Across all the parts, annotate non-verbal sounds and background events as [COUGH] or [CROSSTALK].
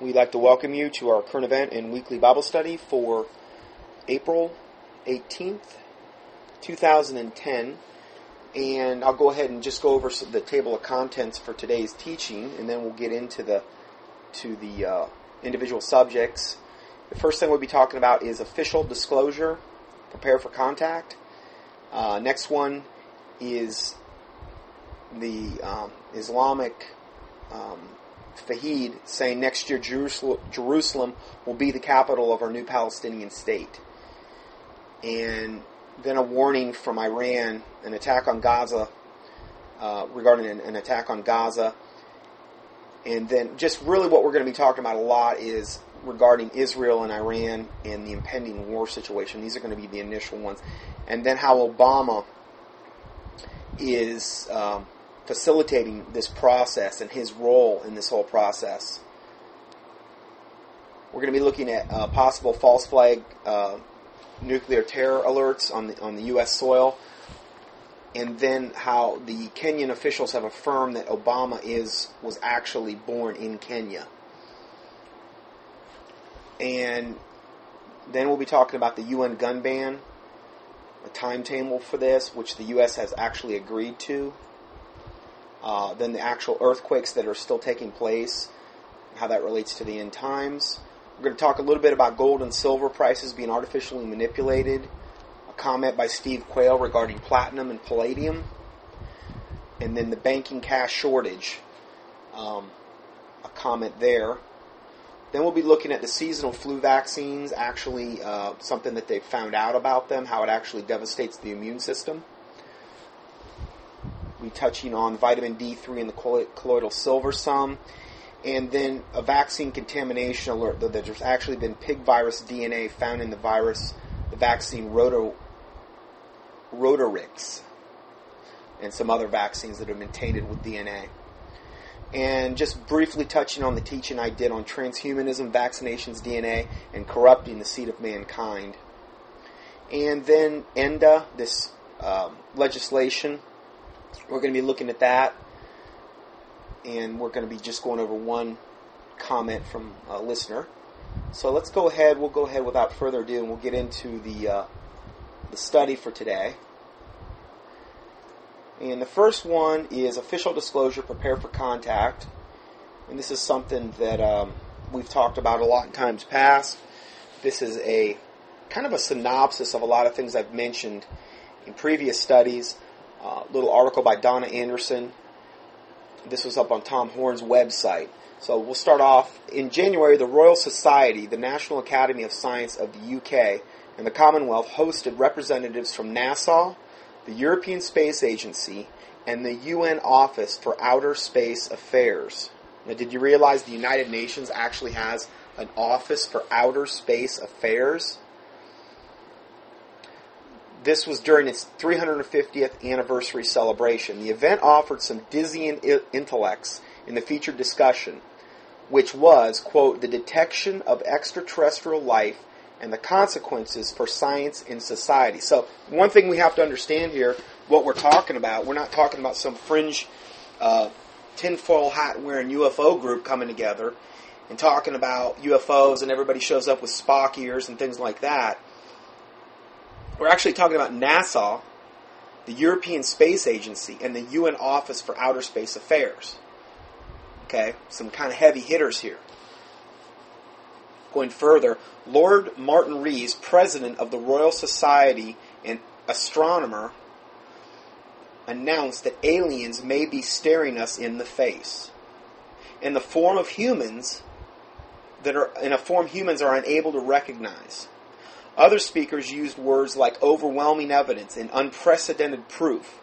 We'd like to welcome you to our current event and weekly Bible study for April 18th, 2010. And I'll go ahead and just go over the table of contents for today's teaching, and then we'll get into the to the uh, individual subjects. The first thing we'll be talking about is official disclosure. Prepare for contact. Uh, next one is the um, Islamic um, Fahid saying next year Jerusalem will be the capital of our new Palestinian state. And then a warning from Iran, an attack on Gaza, uh, regarding an, an, attack on Gaza. And then just really what we're going to be talking about a lot is regarding Israel and Iran and the impending war situation. These are going to be the initial ones. And then how Obama is um, facilitating this process and his role in this whole process. We're going to be looking at uh, possible false flag uh, nuclear terror alerts on the on the U.S. soil, and then how the Kenyan officials have affirmed that Obama is was actually born in Kenya. And then we'll be talking about the UN gun ban, a timetable for this, which the U.S. has actually agreed to uh, then the actual earthquakes that are still taking place, how that relates to the end times. We're going to talk a little bit about gold and silver prices being artificially manipulated. A comment by Steve Quayle regarding platinum and palladium. And then the banking cash shortage. Um, a comment there. Then we'll be looking at the seasonal flu vaccines, actually uh, something that they've found out about them, how it actually devastates the immune system be touching on vitamin D3 and the colloidal silver some. And then a vaccine contamination alert that there's actually been pig virus DNA found in the virus, the vaccine Roto, Rotarix, and some other vaccines that have been tainted with DNA. And just briefly touching on the teaching I did on transhumanism, vaccinations, DNA, and corrupting the seed of mankind. And then ENDA, this um, legislation we're going to be looking at that, and we're going to be just going over one comment from a listener. So let's go ahead. We'll go ahead without further ado, and we'll get into the uh, the study for today. And the first one is official disclosure. Prepare for contact, and this is something that um, we've talked about a lot in times past. This is a kind of a synopsis of a lot of things I've mentioned in previous studies uh, little article by Donna Anderson. This was up on Tom Horn's website. So we'll start off. In January, the Royal Society, the National Academy of Science of the UK, and the Commonwealth hosted representatives from NASA, the European Space Agency, and the UN Office for Outer Space Affairs. Now, did you realize the United Nations actually has an Office for Outer Space Affairs? This was during its 350th anniversary celebration. The event offered some dizzying intellects in the featured discussion, which was, quote, the detection of extraterrestrial life and the consequences for science and society. So, one thing we have to understand here, what we're talking about, we're not talking about some fringe uh, tinfoil hat wearing UFO group coming together and talking about UFOs and everybody shows up with Spock ears and things like that. We're actually talking about NASA, the European Space Agency, and the UN Office for Outer Space Affairs. Okay, some kind of heavy hitters here. Going further, Lord Martin Rees, president of the Royal Society and astronomer, announced that aliens may be staring us in the face in the form of humans that are in a form humans are unable to recognize. Other speakers used words like overwhelming evidence and unprecedented proof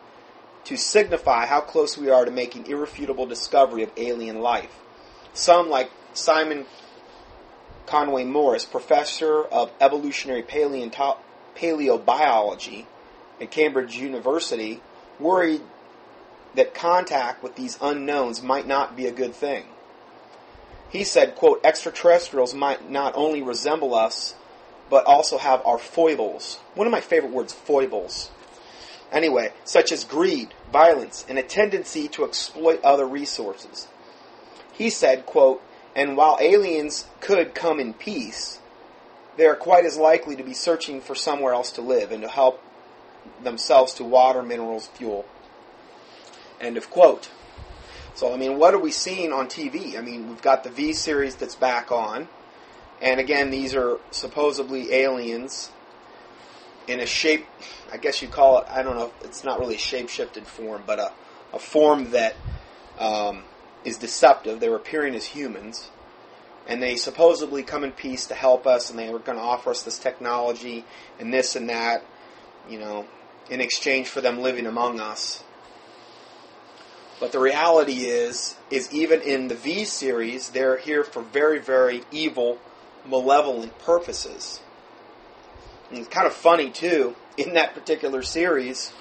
to signify how close we are to making irrefutable discovery of alien life. Some, like Simon Conway Morris, professor of evolutionary paleobiology at Cambridge University, worried that contact with these unknowns might not be a good thing. He said, quote, extraterrestrials might not only resemble us, but also have our foibles. One of my favorite words, foibles. Anyway, such as greed, violence, and a tendency to exploit other resources. He said, quote, And while aliens could come in peace, they are quite as likely to be searching for somewhere else to live and to help themselves to water, minerals, fuel. End of quote. So, I mean, what are we seeing on TV? I mean, we've got the V series that's back on. And again, these are supposedly aliens in a shape, I guess you call it, I don't know, it's not really shape shifted form, but a, a form that um, is deceptive. They're appearing as humans. And they supposedly come in peace to help us, and they were going to offer us this technology and this and that, you know, in exchange for them living among us. But the reality is, is even in the V series, they're here for very, very evil, malevolent purposes. And it's kind of funny too. In that particular series,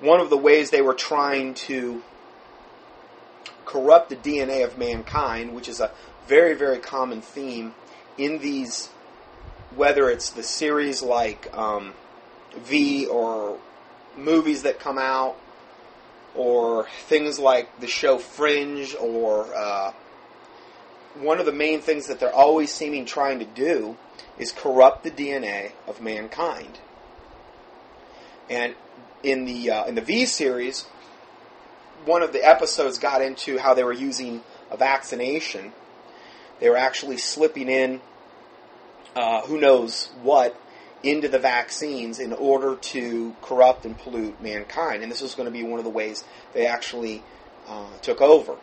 one of the ways they were trying to corrupt the DNA of mankind, which is a very, very common theme in these, whether it's the series like um, V or movies that come out, or things like the show Fringe, or uh, one of the main things that they're always seeming trying to do is corrupt the DNA of mankind. And in the uh, in the V series, one of the episodes got into how they were using a vaccination. They were actually slipping in uh, who knows what into the vaccines in order to corrupt and pollute mankind. And this was going to be one of the ways they actually uh, took over.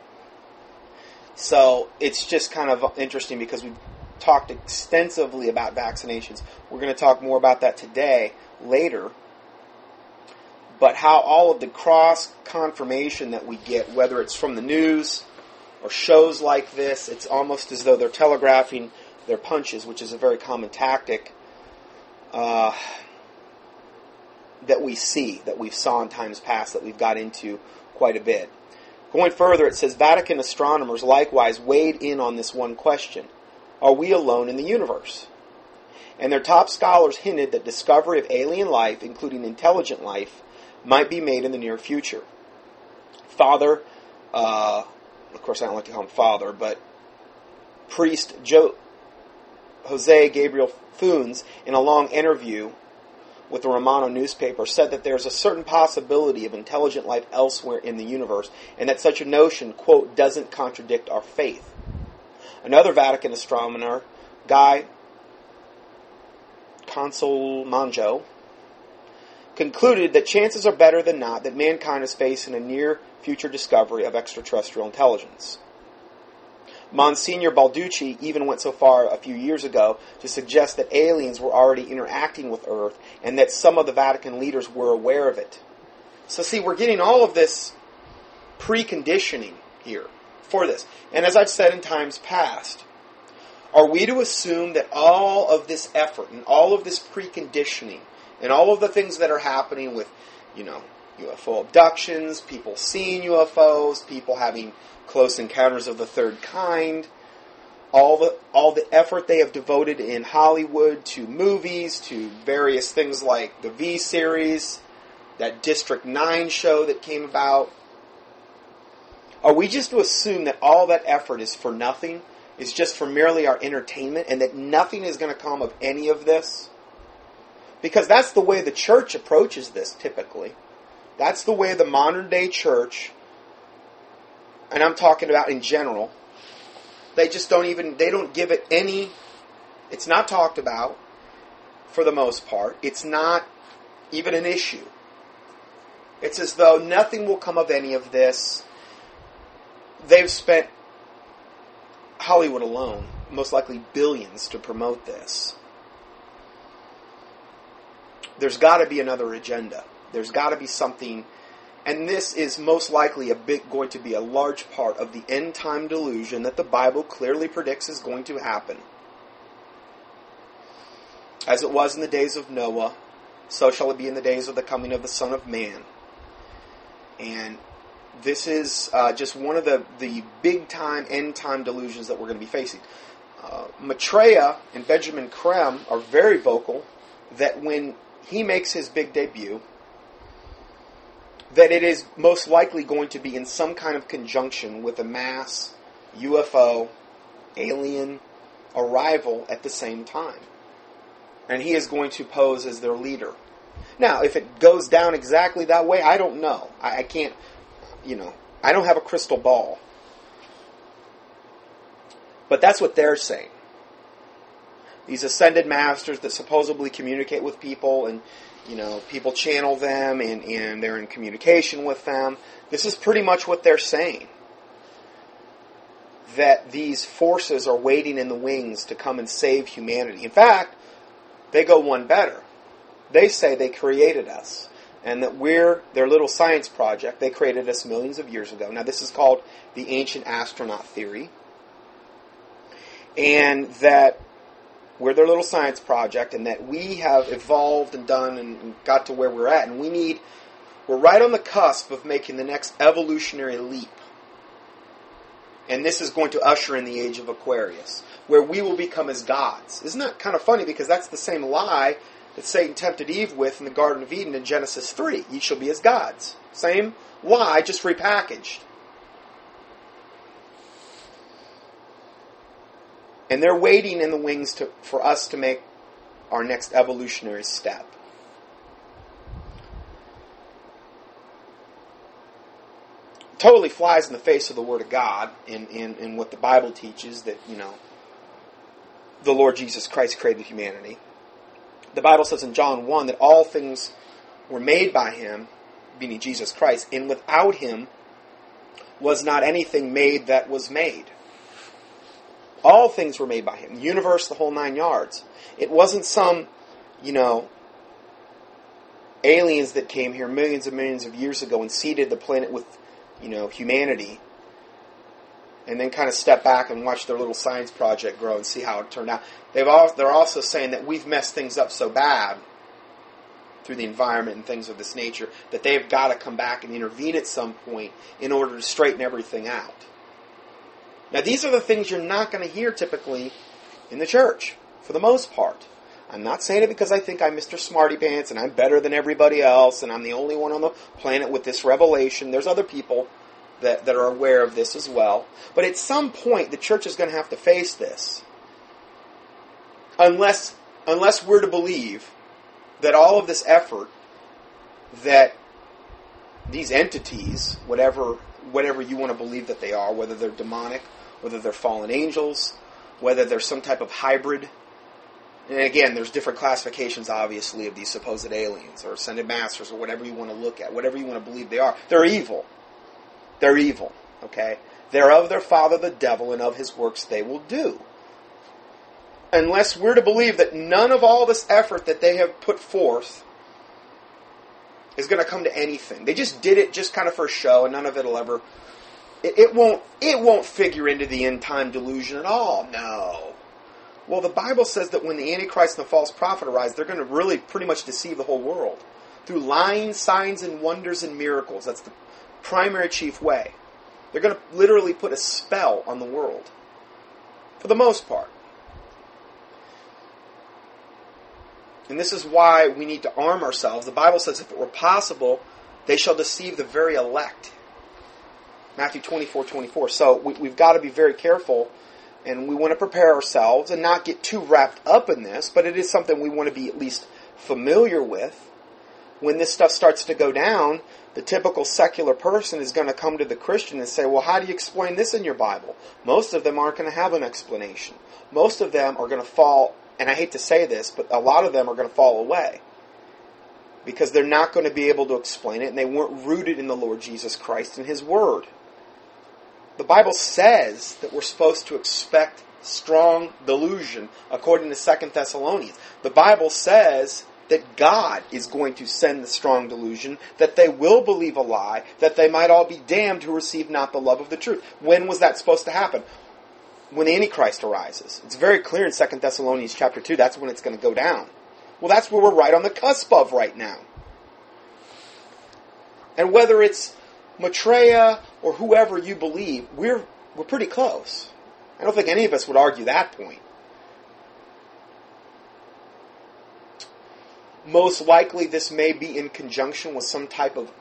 So it's just kind of interesting because we've talked extensively about vaccinations. We're going to talk more about that today, later. But how all of the cross confirmation that we get, whether it's from the news or shows like this, it's almost as though they're telegraphing their punches, which is a very common tactic uh, that we see, that we've saw in times past, that we've got into quite a bit. Going further, it says Vatican astronomers likewise weighed in on this one question Are we alone in the universe? And their top scholars hinted that discovery of alien life, including intelligent life, might be made in the near future. Father, uh, of course, I don't like to call him father, but priest Joe, Jose Gabriel Funes, in a long interview with the Romano newspaper, said that there's a certain possibility of intelligent life elsewhere in the universe, and that such a notion, quote, doesn't contradict our faith. Another Vatican astronomer, Guy Consolmagno, concluded that chances are better than not that mankind is facing a near future discovery of extraterrestrial intelligence. Monsignor Balducci even went so far a few years ago to suggest that aliens were already interacting with Earth and that some of the Vatican leaders were aware of it. So, see, we're getting all of this preconditioning here for this. And as I've said in times past, are we to assume that all of this effort and all of this preconditioning and all of the things that are happening with, you know, UFO abductions, people seeing UFOs, people having close encounters of the third kind, all the all the effort they have devoted in Hollywood to movies, to various things like the V series, that District 9 show that came about. Are we just to assume that all that effort is for nothing? Is just for merely our entertainment and that nothing is going to come of any of this? Because that's the way the church approaches this typically. That's the way the modern day church, and I'm talking about in general, they just don't even, they don't give it any, it's not talked about for the most part. It's not even an issue. It's as though nothing will come of any of this. They've spent Hollywood alone, most likely billions, to promote this. There's got to be another agenda. There's got to be something, and this is most likely a going to be a large part of the end time delusion that the Bible clearly predicts is going to happen. As it was in the days of Noah, so shall it be in the days of the coming of the Son of Man. And this is uh, just one of the, the big time end time delusions that we're going to be facing. Uh, Maitreya and Benjamin Creme are very vocal that when he makes his big debut, that it is most likely going to be in some kind of conjunction with a mass UFO alien arrival at the same time. And he is going to pose as their leader. Now, if it goes down exactly that way, I don't know. I, I can't, you know, I don't have a crystal ball. But that's what they're saying. These ascended masters that supposedly communicate with people and, you know, people channel them and, and they're in communication with them. This is pretty much what they're saying that these forces are waiting in the wings to come and save humanity. In fact, they go one better. They say they created us and that we're their little science project. They created us millions of years ago. Now, this is called the ancient astronaut theory. And that we're their little science project and that we have evolved and done and got to where we're at. And we need, we're right on the cusp of making the next evolutionary leap. And this is going to usher in the age of Aquarius, where we will become as gods. Isn't that kind of funny? Because that's the same lie that Satan tempted Eve with in the Garden of Eden in Genesis 3. Ye shall be as gods. Same lie, just repackaged. And they're waiting in the wings to, for us to make our next evolutionary step. totally flies in the face of the Word of God in, in, in what the Bible teaches that, you know, the Lord Jesus Christ created humanity. The Bible says in John 1 that all things were made by Him, meaning Jesus Christ, and without Him was not anything made that was made. All things were made by Him. The universe, the whole nine yards. It wasn't some, you know, aliens that came here millions and millions of years ago and seeded the planet with you know, humanity, and then kind of step back and watch their little science project grow and see how it turned out. They've all, they're also saying that we've messed things up so bad through the environment and things of this nature that they've got to come back and intervene at some point in order to straighten everything out. Now, these are the things you're not going to hear typically in the church, for the most part. I'm not saying it because I think I'm Mr. Smarty Pants and I'm better than everybody else and I'm the only one on the planet with this revelation. There's other people that, that are aware of this as well. But at some point, the church is going to have to face this. Unless, unless we're to believe that all of this effort that these entities, whatever, whatever you want to believe that they are, whether they're demonic, whether they're fallen angels, whether they're some type of hybrid and again, there's different classifications, obviously, of these supposed aliens or ascended masters or whatever you want to look at, whatever you want to believe they are. They're evil. They're evil. Okay? They're of their father the devil, and of his works they will do. Unless we're to believe that none of all this effort that they have put forth is going to come to anything. They just did it just kind of for show, and none of it'll ever. It, it won't. It won't figure into the end time delusion at all. No. Well, the Bible says that when the Antichrist and the false prophet arise, they're going to really pretty much deceive the whole world through lying, signs, and wonders and miracles. That's the primary chief way. They're going to literally put a spell on the world, for the most part. And this is why we need to arm ourselves. The Bible says, if it were possible, they shall deceive the very elect. Matthew 24, 24. So we, have got to be very careful and we want to prepare ourselves and not get too wrapped up in this, but it is something we want to be at least familiar with. When this stuff starts to go down, the typical secular person is going to come to the Christian and say, Well, how do you explain this in your Bible? Most of them aren't going to have an explanation. Most of them are going to fall, and I hate to say this, but a lot of them are going to fall away because they're not going to be able to explain it and they weren't rooted in the Lord Jesus Christ and His Word. The Bible says that we're supposed to expect strong delusion according to Second Thessalonians. The Bible says that God is going to send the strong delusion, that they will believe a lie, that they might all be damned who receive not the love of the truth. When was that supposed to happen? When the Antichrist arises. It's very clear in Second Thessalonians chapter 2, that's when it's going to go down. Well, that's where we're right on the cusp of right now. And whether it's Maitreya or whoever you believe, we're, we're pretty close. I don't think any of us would argue that point. Most likely, this may be in conjunction with some type of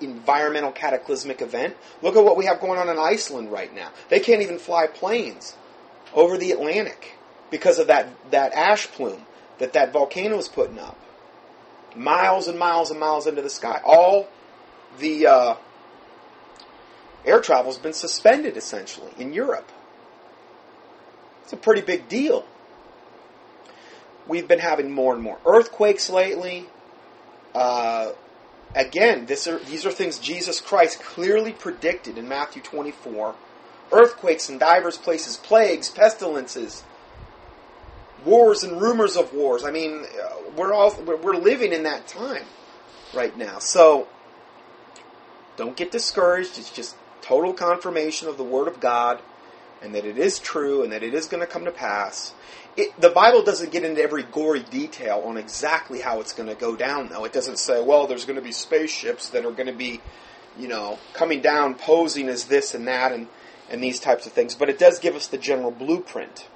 environmental cataclysmic event. Look at what we have going on in Iceland right now. They can't even fly planes over the Atlantic because of that, that ash plume that that volcano is putting up. Miles and miles and miles into the sky. All the uh, air travel has been suspended essentially in Europe. It's a pretty big deal. We've been having more and more earthquakes lately. Uh, again, are, these are things Jesus Christ clearly predicted in Matthew 24. Earthquakes in divers places, plagues, pestilences, wars and rumors of wars. I mean, uh, we're all we're living in that time right now. So don't get discouraged. It's just total confirmation of the word of God and that it is true and that it is going to come to pass. It, the Bible doesn't get into every gory detail on exactly how it's going to go down, though. It doesn't say, well, there's going to be spaceships that are going to be, you know, coming down posing as this and that and, and these types of things. But it does give us the general blueprint.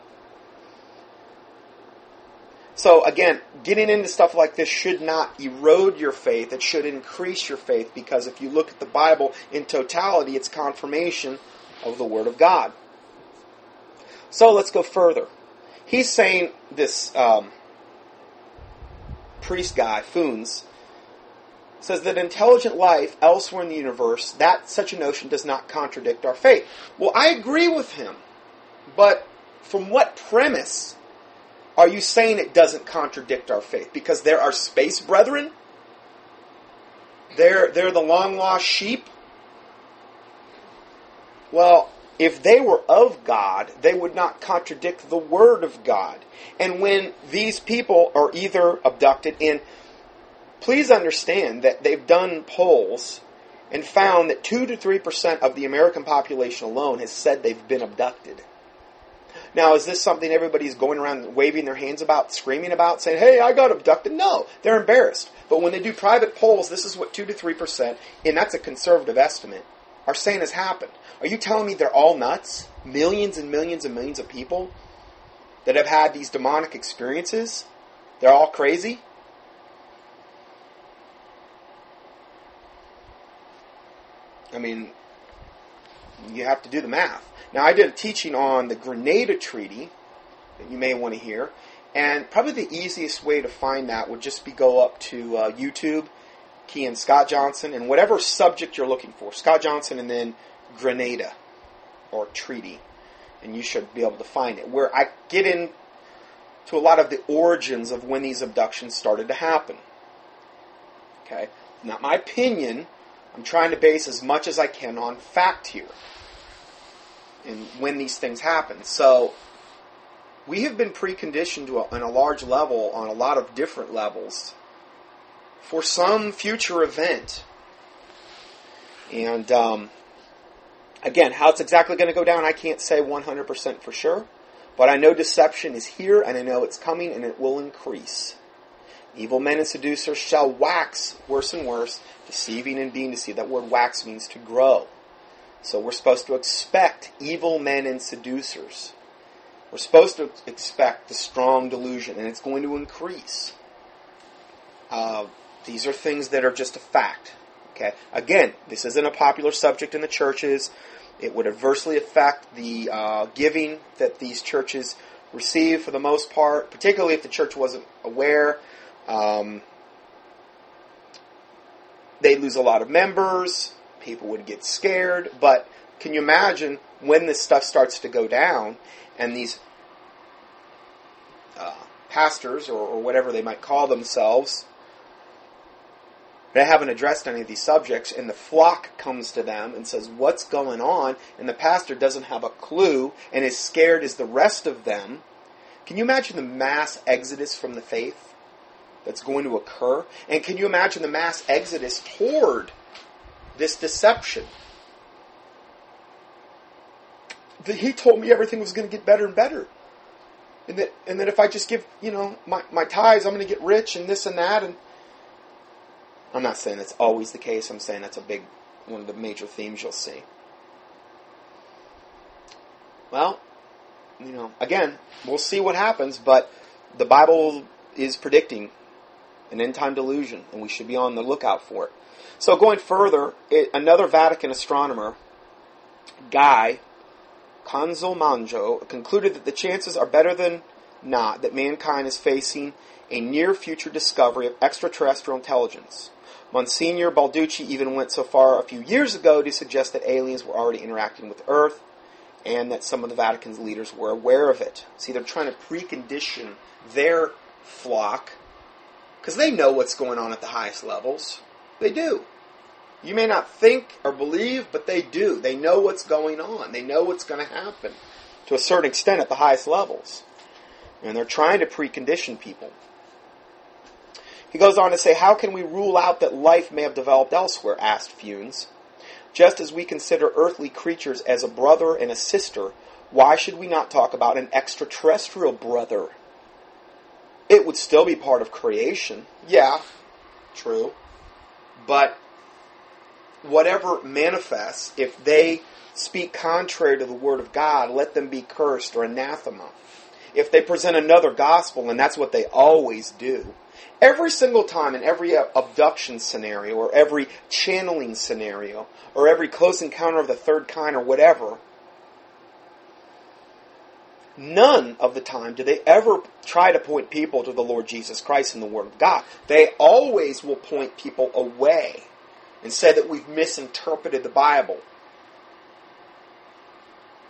So again, getting into stuff like this should not erode your faith. It should increase your faith because if you look at the Bible in totality, it's confirmation of the Word of God. So let's go further. He's saying this um, priest guy, Funes, says that intelligent life elsewhere in the universe, that such a notion does not contradict our faith. Well, I agree with him, but from what premise are you saying it doesn't contradict our faith? Because there are space brethren? They're, they're the long lost sheep? Well, if they were of God, they would not contradict the Word of God. And when these people are either abducted, and please understand that they've done polls and found that 2 to 3% of the American population alone has said they've been abducted. Now, is this something everybody's going around waving their hands about, screaming about, saying, hey, I got abducted? No, they're embarrassed. But when they do private polls, this is what 2 to 3%, and that's a conservative estimate, are saying has happened. Are you telling me they're all nuts? Millions and millions and millions of people that have had these demonic experiences? They're all crazy? I mean, you have to do the math. Now, I did a teaching on the Greada Treaty that you may want to hear, and probably the easiest way to find that would just be go up to uh, YouTube, key in Scott Johnson, and whatever subject you're looking for, Scott Johnson, and then Greada or treaty, and you should be able to find it. Where I get into a lot of the origins of when these abductions started to happen. Okay, not my opinion. I'm trying to base as much as I can on fact here and when these things happen. So we have been preconditioned to a, on a large level, on a lot of different levels, for some future event. And um, again, how it's exactly going to go down, I can't say 100% for sure. But I know deception is here, and I know it's coming, and it will increase. Evil men and seducers shall wax worse and worse, deceiving and being deceived. That word wax means to grow. So we're supposed to expect evil men and seducers. We're supposed to expect the strong delusion, and it's going to increase. Uh, these are things that are just a fact. Okay. Again, this isn't a popular subject in the churches. It would adversely affect the uh, giving that these churches receive for the most part, particularly if the church wasn't aware. Um, they lose a lot of members people would get scared. But can you imagine when this stuff starts to go down and these uh, pastors or, or whatever they might call themselves they haven't addressed any of these subjects, and the flock comes to them and says, What's going on? And the pastor doesn't have a clue and is scared as the rest of them. Can you imagine the mass exodus from the faith that's going to occur? And can you imagine the mass exodus toward this deception. That He told me everything was going to get better and better. And that, and that if I just give, you know, my, my tithes, I'm going to get rich and this and that. And I'm not saying that's always the case. I'm saying that's a big, one of the major themes you'll see. Well, you know, again, we'll see what happens, but the Bible is predicting an end time delusion, and we should be on the lookout for it. So going further, it, another Vatican astronomer, Guy, Consolmagno, concluded that the chances are better than not that mankind is facing a near future discovery of extraterrestrial intelligence. Monsignor Balducci even went so far a few years ago to suggest that aliens were already interacting with Earth and that some of the Vatican's leaders were aware of it. See, they're trying to precondition their flock because they know what's going on at the highest levels. They do. You may not think or believe, but they do. They know what's going on. They know what's going to happen to a certain extent at the highest levels. And they're trying to precondition people. He goes on to say, How can we rule out that life may have developed elsewhere? asked Funes. Just as we consider earthly creatures as a brother and a sister, why should we not talk about an extraterrestrial brother? It would still be part of creation. Yeah, true. But whatever manifests, if they speak contrary to the Word of God, let them be cursed or anathema. If they present another gospel, and that's what they always do, every single time in every uh, abduction scenario, or every channeling scenario, or every close encounter of the third kind, or whatever, none of the time do they ever try to point people to the Lord Jesus Christ and the Word of God. They always will point people away and say that we've misinterpreted the Bible.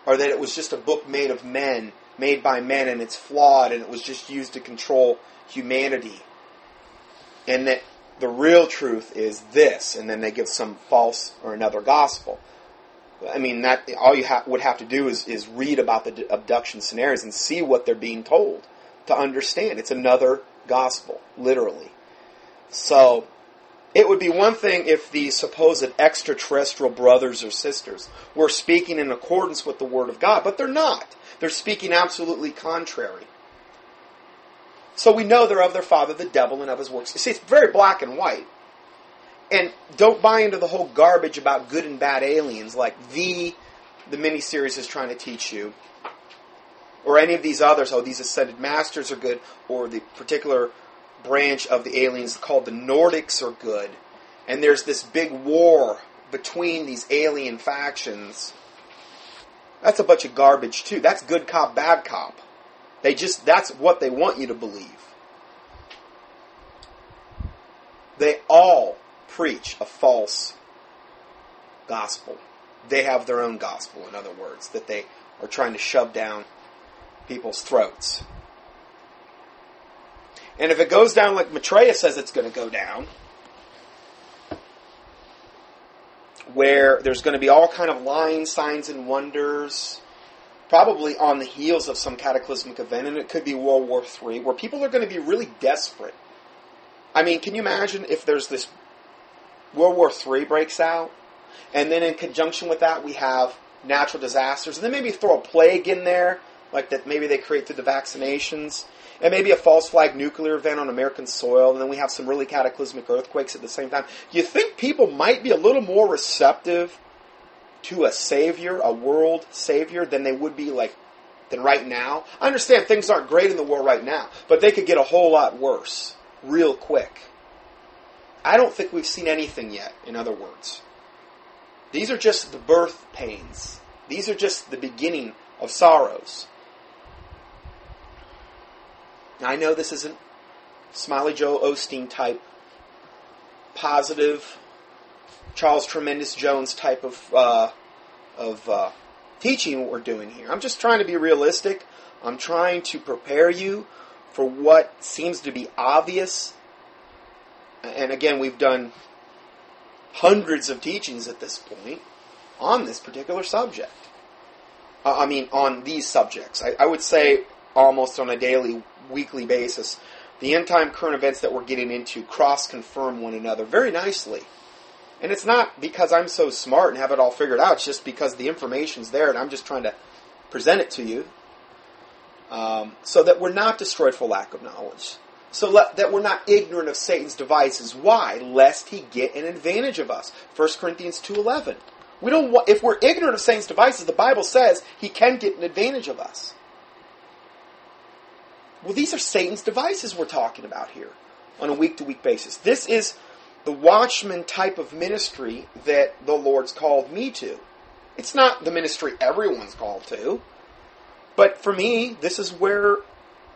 Or that it was just a book made of men, made by men, and it's flawed, and it was just used to control humanity. And that the real truth is this, and then they give some false or another gospel. I mean, that all you ha- would have to do is, is read about the abduction scenarios and see what they're being told to understand. It's another gospel, literally. So it would be one thing if the supposed extraterrestrial brothers or sisters were speaking in accordance with the Word of God, but they're not. They're speaking absolutely contrary. So we know they're of their father, the devil, and of his works. You see, it's very black and white. And don't buy into the whole garbage about good and bad aliens like the the miniseries is trying to teach you, or any of these others. Oh, these ascended masters are good, or the particular branch of the aliens called the Nordics are good. And there's this big war between these alien factions. That's a bunch of garbage too. That's good cop, bad cop. They just that's what they want you to believe. They all preach a false gospel. They have their own gospel, in other words, that they are trying to shove down people's throats. And if it goes down like Maitreya says it's going to go down, where there's going to be all kind of lying signs and wonders, probably on the heels of some cataclysmic event, and it could be World War III, where people are going to be really desperate. I mean, can you imagine if there's this World War III breaks out, and then in conjunction with that we have natural disasters, and then maybe throw a plague in there, like that maybe they create through the vaccinations, and maybe a false flag nuclear event on American soil, and then we have some really cataclysmic earthquakes at the same time. You think people might be a little more receptive to a savior, a world savior, than they would be like than right now? I understand things aren't great in the world right now, but they could get a whole lot worse real quick. I don't think we've seen anything yet, in other words. These are just the birth pains. These are just the beginning of sorrows. I know this isn't Smiley Joe Osteen type, positive, Charles Tremendous Jones type of uh, of uh, teaching what we're doing here. I'm just trying to be realistic. I'm trying to prepare you for what seems to be obvious. And again, we've done hundreds of teachings at this point on this particular subject. I mean, on these subjects. I, I would say almost on a daily weekly basis, the end time current events that we're getting into cross confirm one another very nicely. And it's not because I'm so smart and have it all figured out, it's just because the information's there and I'm just trying to present it to you um, so that we're not destroyed for lack of knowledge. So that we're not ignorant of Satan's devices. Why? Lest he get an advantage of us. 1 Corinthians 2.11. We don't if we're ignorant of Satan's devices, the Bible says he can get an advantage of us. Well, these are Satan's devices we're talking about here on a week to week basis. This is the watchman type of ministry that the Lord's called me to. It's not the ministry everyone's called to. But for me, this is where,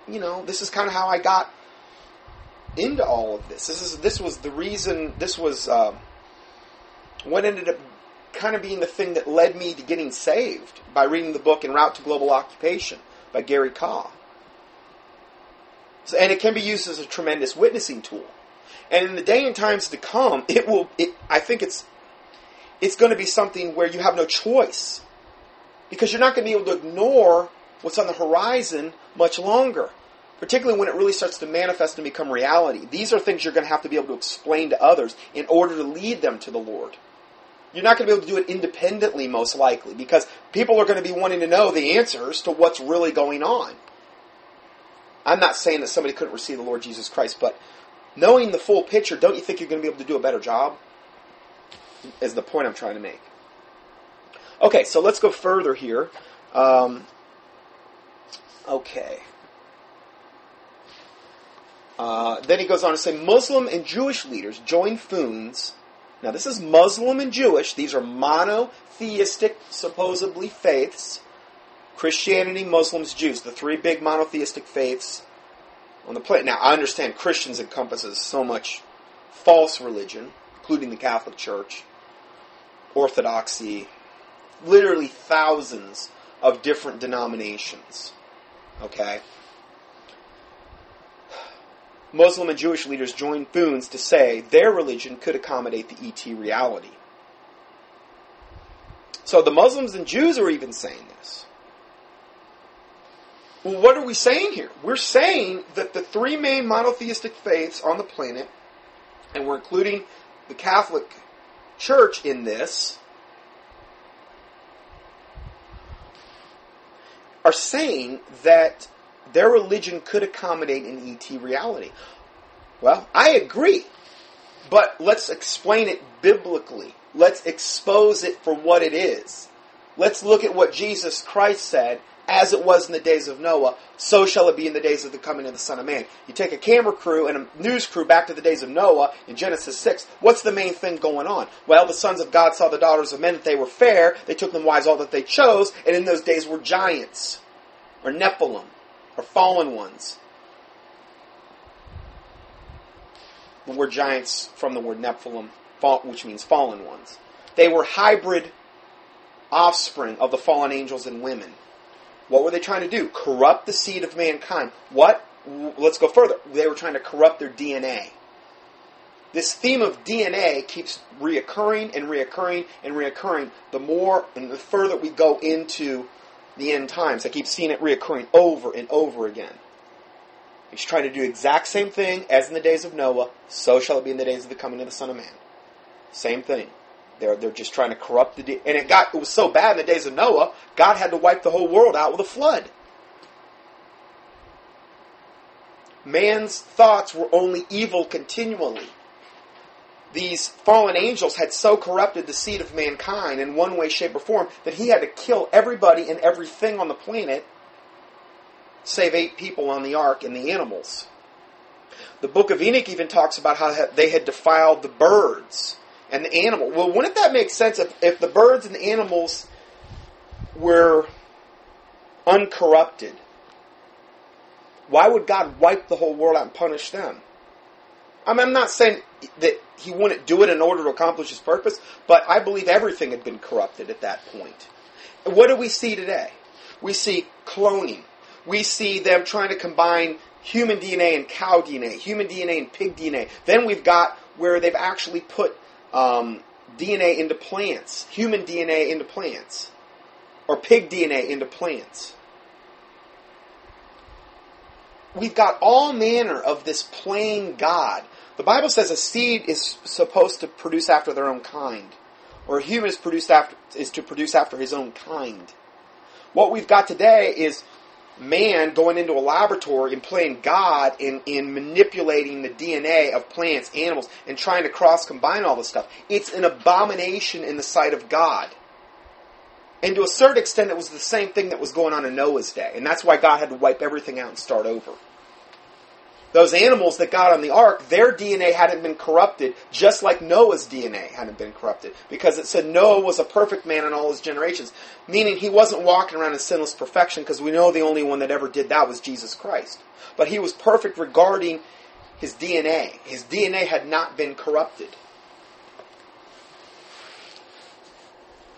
you know, this is kind of how I got into all of this. This is this was the reason. This was um, what ended up kind of being the thing that led me to getting saved by reading the book En Route to Global Occupation by Gary Kah. So, and it can be used as a tremendous witnessing tool. And in the day and times to come, [LAUGHS] it will. It, I think it's it's going to be something where you have no choice because you're not going to be able to ignore what's on the horizon much longer particularly when it really starts to manifest and become reality. These are things you're going to have to be able to explain to others in order to lead them to the Lord. You're not going to be able to do it independently, most likely, because people are going to be wanting to know the answers to what's really going on. I'm not saying that somebody couldn't receive the Lord Jesus Christ, but knowing the full picture, don't you think you're going to be able to do a better job? Is the point I'm trying to make. Okay, so let's go further here. Um, okay. Uh, then he goes on to say Muslim and Jewish leaders joined Funes. Now, this is Muslim and Jewish. These are monotheistic, supposedly, faiths Christianity, Muslims, Jews, the three big monotheistic faiths on the planet. Now, I understand Christians encompasses so much false religion, including the Catholic Church, Orthodoxy, literally thousands of different denominations. Okay? Muslim and Jewish leaders joined Funes to say their religion could accommodate the ET reality. So the Muslims and Jews are even saying this. Well, what are we saying here? We're saying that the three main monotheistic faiths on the planet, and we're including the Catholic Church in this, are saying that their religion could accommodate an ET reality. Well, I agree. But let's explain it biblically. Let's expose it for what it is. Let's look at what Jesus Christ said, as it was in the days of Noah, so shall it be in the days of the coming of the Son of Man. You take a camera crew and a news crew back to the days of Noah in Genesis 6. What's the main thing going on? Well, the sons of God saw the daughters of men that they were fair. They took them wives all that they chose, and in those days were giants, or Nephilim or fallen ones. The word giants from the word Nephilim, which means fallen ones. They were hybrid offspring of the fallen angels and women. What were they trying to do? Corrupt the seed of mankind. What? Let's go further. They were trying to corrupt their DNA. This theme of DNA keeps reoccurring and reoccurring and reoccurring the more and the further we go into the end times. I keep seeing it reoccurring over and over again. He's trying to do exact same thing as in the days of Noah, so shall it be in the days of the coming of the Son of Man. Same thing. They're, they're just trying to corrupt the. De- and it got it was so bad in the days of Noah, God had to wipe the whole world out with a flood. Man's thoughts were only evil continually these fallen angels had so corrupted the seed of mankind in one way, shape, or form that he had to kill everybody and everything on the planet, save eight people on the ark and the animals. The book of Enoch even talks about how they had defiled the birds and the animal. Well, wouldn't that make sense if, if the birds and the animals were uncorrupted? Why would God wipe the whole world out and punish them? I mean, I'm not saying that he wouldn't do it in order to accomplish his purpose, but I believe everything had been corrupted at that point. What do we see today? We see cloning. We see them trying to combine human DNA and cow DNA, human DNA and pig DNA. Then we've got where they've actually put um, DNA into plants, human DNA into plants, or pig DNA into plants. We've got all manner of this playing God the Bible says a seed is supposed to produce after their own kind, or a human is produced after is to produce after his own kind. What we've got today is man going into a laboratory and playing God in, in manipulating the DNA of plants, animals, and trying to cross combine all this stuff. It's an abomination in the sight of God. And to a certain extent, it was the same thing that was going on in Noah's day. And that's why God had to wipe everything out and start over. Those animals that got on the ark, their DNA hadn't been corrupted, just like Noah's DNA hadn't been corrupted. Because it said Noah was a perfect man in all his generations. Meaning he wasn't walking around in sinless perfection, because we know the only one that ever did that was Jesus Christ. But he was perfect regarding his DNA. His DNA had not been corrupted.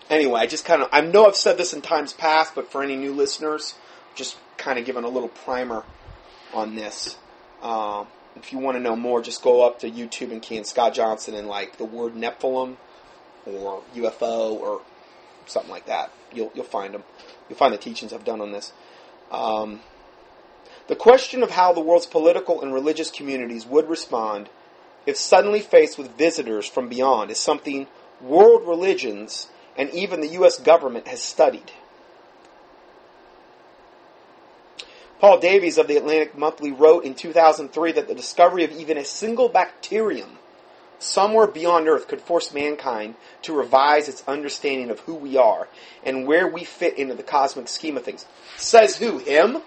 Anyway, I just kind of, I know I've said this in times past, but for any new listeners, just kind of giving a little primer on this. Um, if you want to know more, just go up to YouTube and key in Scott Johnson and like the word Nephilim or UFO or something like that. You'll you'll find them. You'll find the teachings I've done on this. Um, the question of how the world's political and religious communities would respond if suddenly faced with visitors from beyond is something world religions and even the U.S. government has studied. Paul Davies of the Atlantic Monthly wrote in 2003 that the discovery of even a single bacterium somewhere beyond Earth could force mankind to revise its understanding of who we are and where we fit into the cosmic scheme of things. Says who? Him?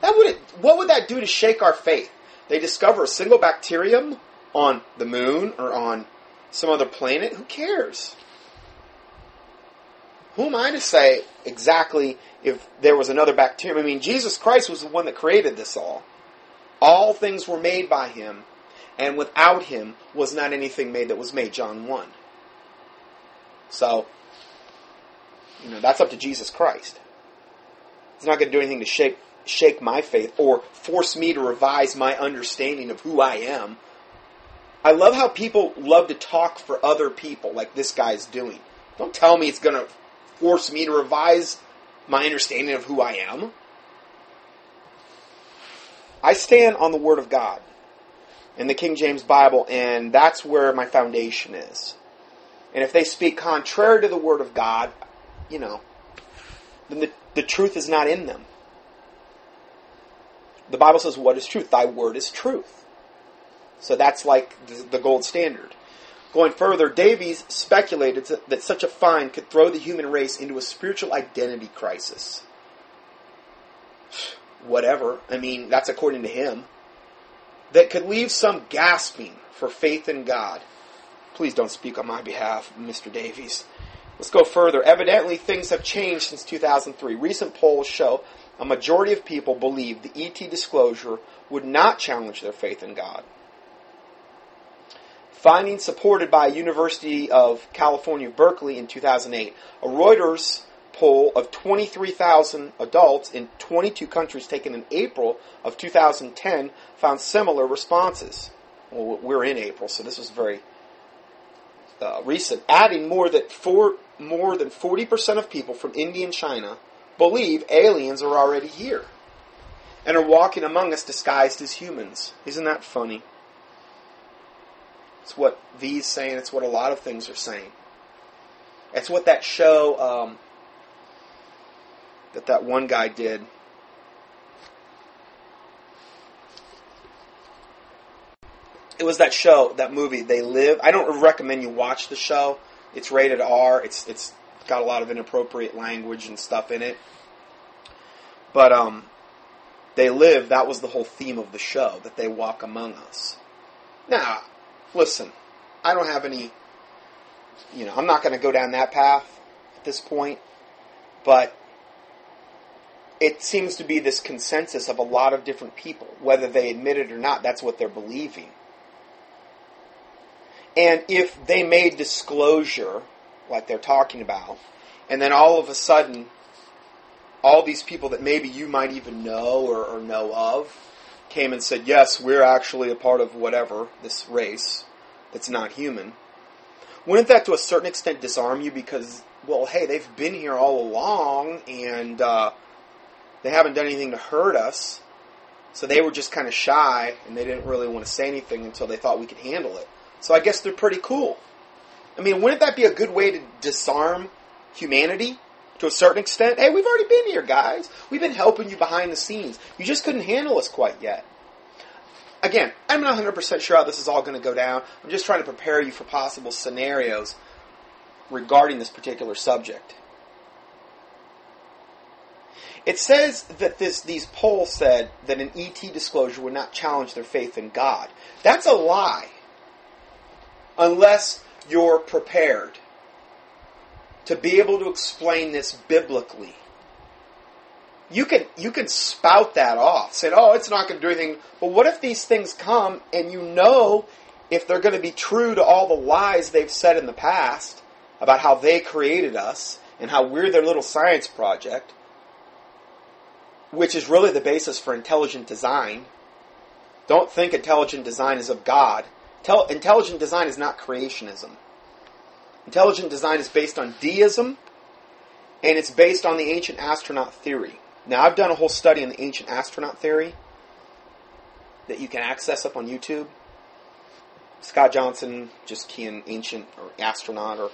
That would what would that do to shake our faith? They discover a single bacterium on the moon or on some other planet. Who cares? Who am I to say exactly if there was another bacterium? I mean, Jesus Christ was the one that created this all. All things were made by him, and without him was not anything made that was made. John 1. So, you know, that's up to Jesus Christ. He's not going to do anything to shake shake my faith or force me to revise my understanding of who I am. I love how people love to talk for other people like this guy's doing. Don't tell me it's going to force me to revise my understanding of who I am. I stand on the Word of God in the King James Bible, and that's where my foundation is. And if they speak contrary to the Word of God, you know, then the, the truth is not in them. The Bible says, What is truth? Thy Word is truth. So that's like the, the gold standard. Going further, Davies speculated that such a find could throw the human race into a spiritual identity crisis. [SIGHS] Whatever. I mean, that's according to him. That could leave some gasping for faith in God. Please don't speak on my behalf, Mr. Davies. Let's go further. Evidently, things have changed since 2003. Recent polls show a majority of people believe the ET disclosure would not challenge their faith in God. Findings supported by University of California, Berkeley in 2008. A Reuters poll of 23,000 adults in 22 countries taken in April of 2010 found similar responses. Well, we're in April, so this was very uh, recent. Adding more that four, more than 40% of people from India and China believe aliens are already here and are walking among us disguised as humans. Isn't that funny? It's what V's saying. It's what a lot of things are saying. It's what that show um, that that one guy did. It was that show, that movie, They Live. I don't recommend you watch the show. It's rated R. It's it's got a lot of inappropriate language and stuff in it. But um, They Live. That was the whole theme of the show that they walk among us. Now, listen, I don't have any, you know, I'm not going to go down that path at this point, but it seems to be this consensus of a lot of different people. Whether they admit it or not, that's what they're believing. And if they made disclosure, like they're talking about, and then all of a sudden, all these people that maybe you might even know or, or know of came and said, yes, we're actually a part of whatever, this race that's not human, wouldn't that to a certain extent disarm you because, well, hey, they've been here all along and uh, they haven't done anything to hurt us. So they were just kind of shy and they didn't really want to say anything until they thought we could handle it. So I guess they're pretty cool. I mean, wouldn't that be a good way to disarm humanity? To a certain extent. Hey, we've already been here, guys. We've been helping you behind the scenes. You just couldn't handle us quite yet. Again, I'm not 100% sure how this is all going to go down. I'm just trying to prepare you for possible scenarios regarding this particular subject. It says that this these polls said that an ET disclosure would not challenge their faith in God. That's a lie. Unless you're prepared to be able to explain this biblically. You can you can spout that off, say, "Oh, it's not going to do anything." But what if these things come and you know if they're going to be true to all the lies they've said in the past about how they created us and how we're their little science project, which is really the basis for intelligent design. Don't think intelligent design is of God. Tel- intelligent design is not creationism. Intelligent design is based on deism, and it's based on the ancient astronaut theory. Now, I've done a whole study on the ancient astronaut theory that you can access up on YouTube. Scott Johnson, just key in ancient or astronaut, or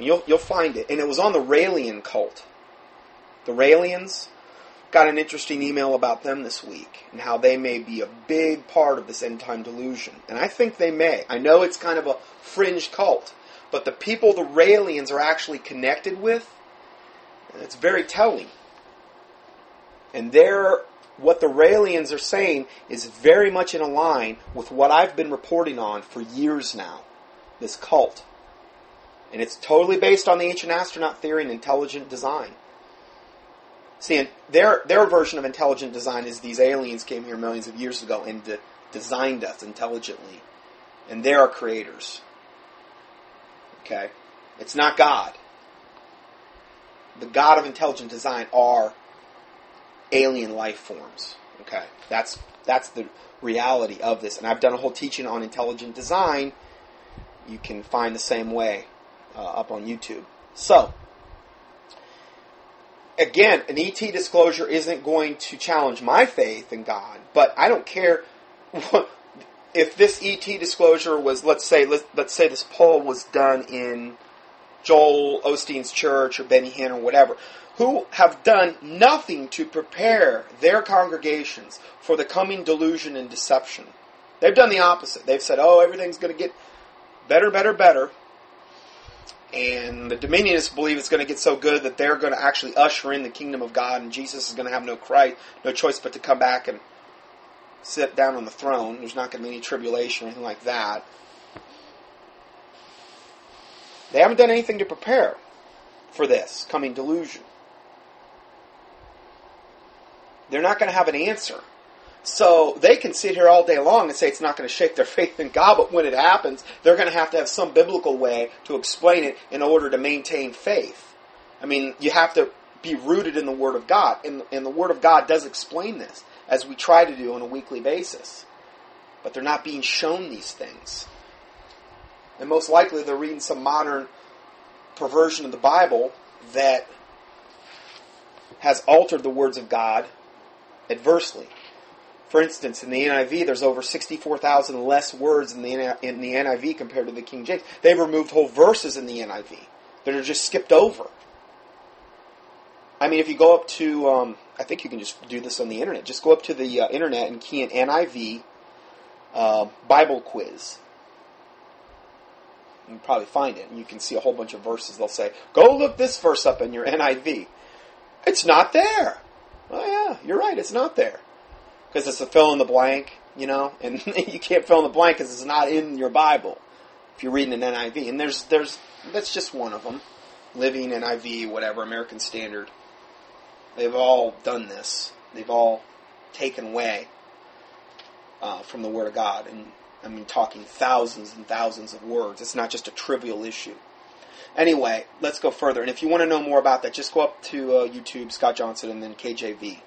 you'll you'll find it. And it was on the Raelian cult. The Raelians got an interesting email about them this week and how they may be a big part of this end time delusion. And I think they may. I know it's kind of a fringe cult, but the people the Raelians are actually connected with, it's very telling. And they're, what the Raelians are saying is very much in line with what I've been reporting on for years now. This cult. And it's totally based on the ancient astronaut theory and intelligent design. See, their, their version of intelligent design is these aliens came here millions of years ago and de- designed us intelligently. And they're our creators. Okay? It's not God. The God of intelligent design are alien life forms. Okay, that's that's the reality of this. And I've done a whole teaching on intelligent design. You can find the same way uh, up on YouTube. So, again, an ET disclosure isn't going to challenge my faith in God, but I don't care [LAUGHS] if this ET disclosure was, let's say, let's, let's say this poll was done in Joel Osteen's church or Benny Hinn or whatever who have done nothing to prepare their congregations for the coming delusion and deception. They've done the opposite. They've said, oh, everything's going to get better, better, better. And the Dominionists believe it's going to get so good that they're going to actually usher in the kingdom of God, and Jesus is going to have no no choice but to come back and sit down on the throne. There's not going to be any tribulation or anything like that. They haven't done anything to prepare for this coming delusion they're not going to have an answer. So they can sit here all day long and say it's not going to shake their [LAUGHS] faith in God, but when it happens, they're going to have to have some biblical way to explain it in order to maintain faith. I mean, you have to be rooted in the Word of God, and, and the Word of God does explain this, as we try to do on a weekly basis. But they're not being shown these things. And most likely they're reading some modern perversion of the Bible that has altered the words of God adversely. For instance, in the NIV, there's over 64,000 less words in the, in the NIV compared to the King James. They've removed whole verses in the NIV that are just skipped over. I mean, if you go up to, um, I think you can just do this on the internet. Just go up to the uh, internet and key in NIV uh, Bible quiz. You probably find it, and you can see a whole bunch of verses. They'll say, "Go look this verse up in your NIV." It's not there. Oh yeah, you're right. It's not there because it's a fill in the blank, you know, and [LAUGHS] you can't fill in the blank because it's not in your Bible if you're reading an NIV. And there's there's that's just one of them. Living NIV, whatever American Standard. They've all done this. They've all taken away uh, from the Word of God, and I mean talking thousands and thousands of words. It's not just a trivial issue. Anyway, let's go further. And if you want to know more about that, just go up to uh, YouTube, Scott Johnson, and then KJV,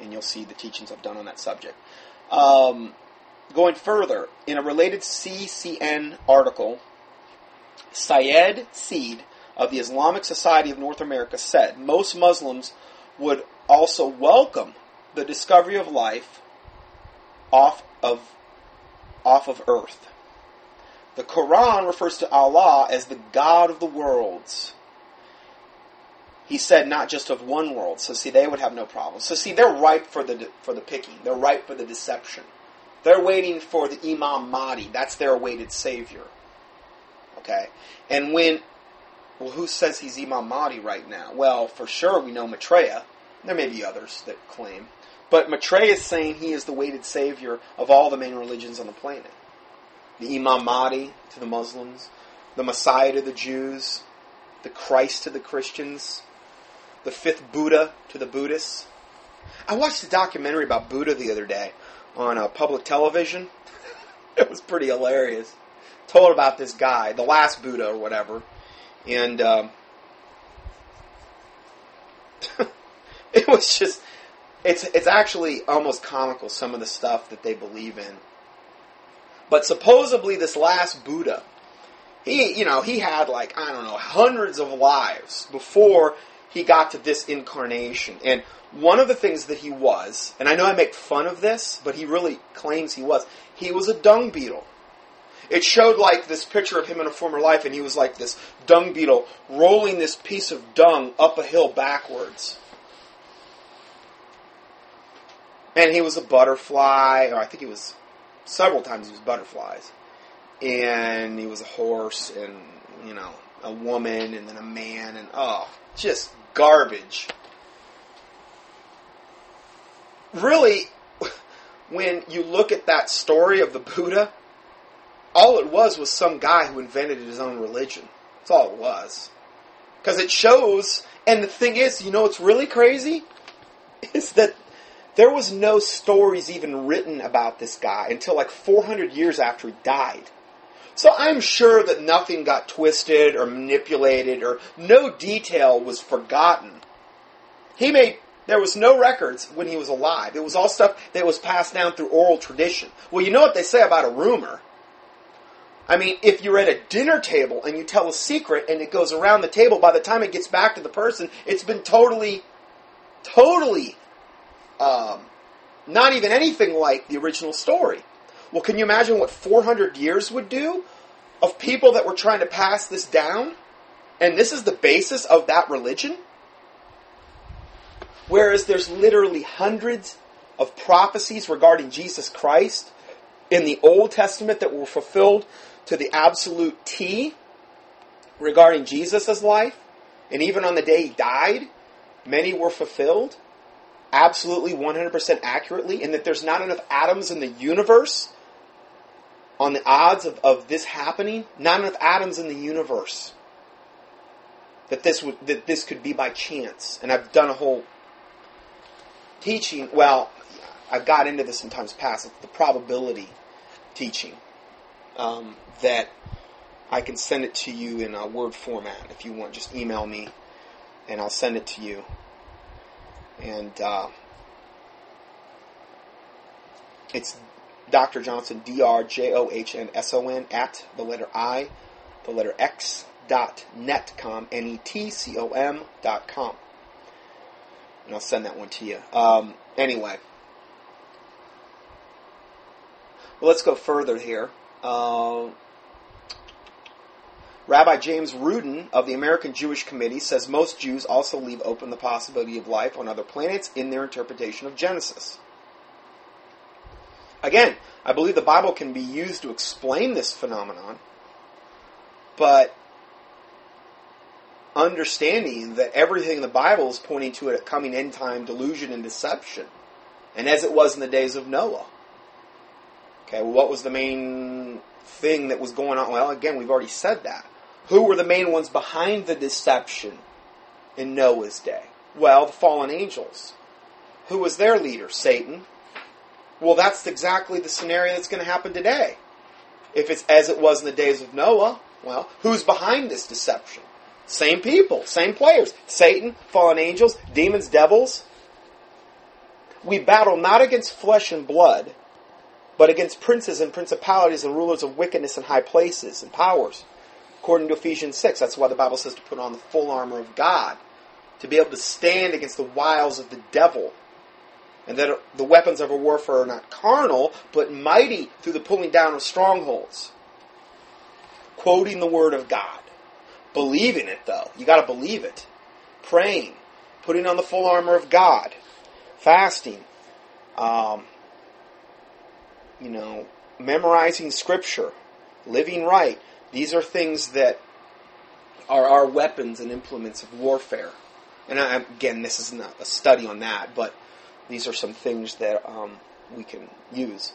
and you'll see the teachings I've done on that subject. Um, going further, in a related CCN article, Sayyid Syeed of the Islamic Society of North America said most Muslims would also welcome the discovery of life off of off of Earth. The Quran refers to Allah as the God of the worlds. He said not just of one world. So see, they would have no problem. So see, they're ripe for the for the picking. They're ripe for the deception. They're waiting for the Imam Mahdi. That's their awaited savior. Okay, and when well, who says he's Imam Mahdi right now? Well, for sure we know Maitreya. There may be others that claim. But Maitreya is saying he is the weighted savior of all the main religions on the planet. The Imam Mahdi to the Muslims, the Messiah to the Jews, the Christ to the Christians, the fifth Buddha to the Buddhists. I watched a documentary about Buddha the other day on uh, public television. [LAUGHS] it was pretty hilarious. Told about this guy, the last Buddha or whatever, and um, [LAUGHS] it was just it's it's actually almost comical some of the stuff that they believe in. But supposedly this last Buddha, he you know he had like I don't know hundreds of lives before he got to this incarnation. And one of the things that he was, and I know I make fun of this, but he really claims he was, he was a dung beetle. It showed like this picture of him in a former life, and he was like this dung beetle rolling this piece of dung up a hill backwards. And he was a butterfly, or I think he was several times he was butterflies. And he was a horse, and, you know, a woman, and then a man, and oh, just garbage. Really, [LAUGHS] when you look at that story of the Buddha, all it was was some guy who invented his own religion. That's all it was. Because it shows, and the thing is, you know what's really crazy? [LAUGHS] Is that there was no stories even written about this guy until like 400 years after he died. So I'm sure that nothing got twisted or manipulated or no detail was forgotten. He made, there was no records when he was alive. It was all stuff that was passed down through oral tradition. Well, you know what they say about a rumor. I mean, if you're at a dinner table and you tell a secret and it goes around the table, by the time it gets back to the person, it's been totally, totally um, not even anything like the original story. Well, can you imagine what 400 years would do of people that were trying to pass this down? And this is the basis of that religion? Whereas there's literally hundreds of prophecies regarding Jesus Christ in the Old Testament that were fulfilled to the absolute T regarding Jesus' life. And even on the day he died, many were fulfilled absolutely 100% accurately and that there's not enough atoms in the universe on the odds of, of this happening, not enough atoms in the universe that this would that this could be by chance. And I've done a whole teaching. Well, I've got into this in times past. It's the probability teaching um, that I can send it to you in a word format if you want. Just email me, and I'll send it to you. And uh, it's Dr. Johnson, D R J O H N S O N, at the letter I, the letter X, dot netcom, N E T C O M dot com. And I'll send that one to you. Um, anyway. Well, let's go further here. Uh, Rabbi James Rudin of the American Jewish Committee says most Jews also leave open the possibility of life on other planets in their interpretation of Genesis. Again, I believe the Bible can be used to explain this phenomenon, but understanding that everything in the Bible is pointing to a coming end time delusion and deception, and as it was in the days of Noah. Okay, well, what was the main thing that was going on? Well, again, we've already said that. Who were the main ones behind the deception in Noah's day? Well, the fallen angels. Who was their leader? Satan. Well, that's exactly the scenario that's going to happen today. If it's as it was in the days of Noah, well, who's behind this deception? Same people, same players. Satan, fallen angels, demons, devils. We battle not against flesh and blood, but against princes and principalities and rulers of wickedness in high places and powers according to Ephesians 6. That's why the Bible says to put on the full armor of God, to be able to stand against the wiles of the devil. And that the weapons of our warfare are not carnal, but mighty through the pulling down of strongholds. Quoting the Word of God. Believing it, though. You got to believe it. Praying. Putting on the full armor of God. Fasting. Um, you know, memorizing Scripture. Living right these are things that are our weapons and implements of warfare. And I, again, this is not a study on that, but these are some things that um, we can use.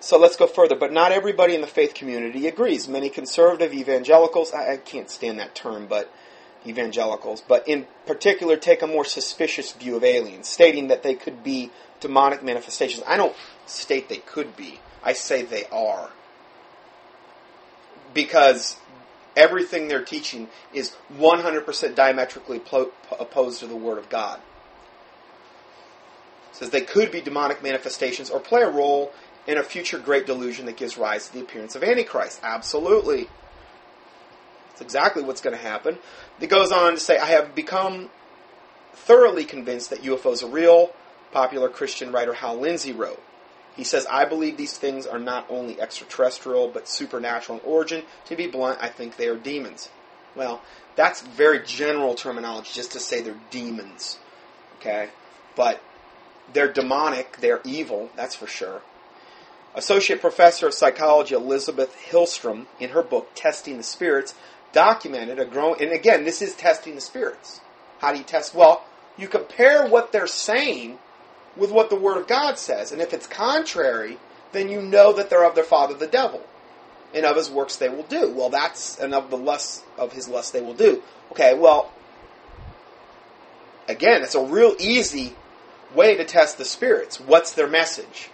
So let's go further. But not everybody in the faith community agrees. Many conservative evangelicals, I, I can't stand that term, but evangelicals, but in particular take a more suspicious view of aliens, stating that they could be demonic manifestations. I don't state they could be, I say they are. Because everything they're teaching is 100% diametrically opposed to the Word of God. It says they could be demonic manifestations or play a role in a future great delusion that gives rise to the appearance of Antichrist. Absolutely. That's exactly what's going to happen. It goes on to say, I have become thoroughly convinced that UFOs are real, popular Christian writer Hal Lindsey wrote. He says, I believe these things are not only extraterrestrial, but supernatural in origin. To be blunt, I think they are demons. Well, that's very general terminology just to say they're demons. Okay? But they're demonic, they're evil, that's for sure. Associate Professor of Psychology Elizabeth Hillstrom, in her book Testing the Spirits, documented a growing, and again, this is testing the spirits. How do you test? Well, you compare what they're saying with what the Word of God says. And if it's contrary, then you know that they're of their father the devil. And of his works they will do. Well, that's, and of the lust of his lust they will do. Okay, well, again, it's a real easy way to test the spirits. What's their message?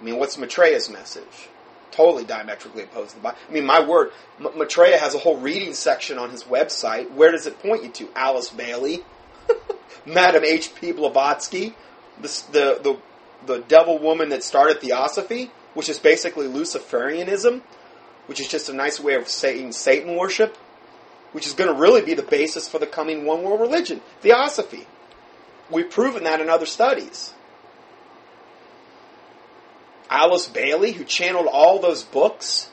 I mean, what's Maitreya's message? totally diametrically opposed to the Bible. I mean, my word, M- Maitreya has a whole reading section on his website. Where does it point you to? Alice Bailey, [LAUGHS] Madame H.P. Blavatsky, the, the, the, the devil woman that started Theosophy, which is basically Luciferianism, which is just a nice way of saying Satan worship, which is going to really be the basis for the coming one world religion, Theosophy. We've proven that in other studies. Alice Bailey, who channeled all those books.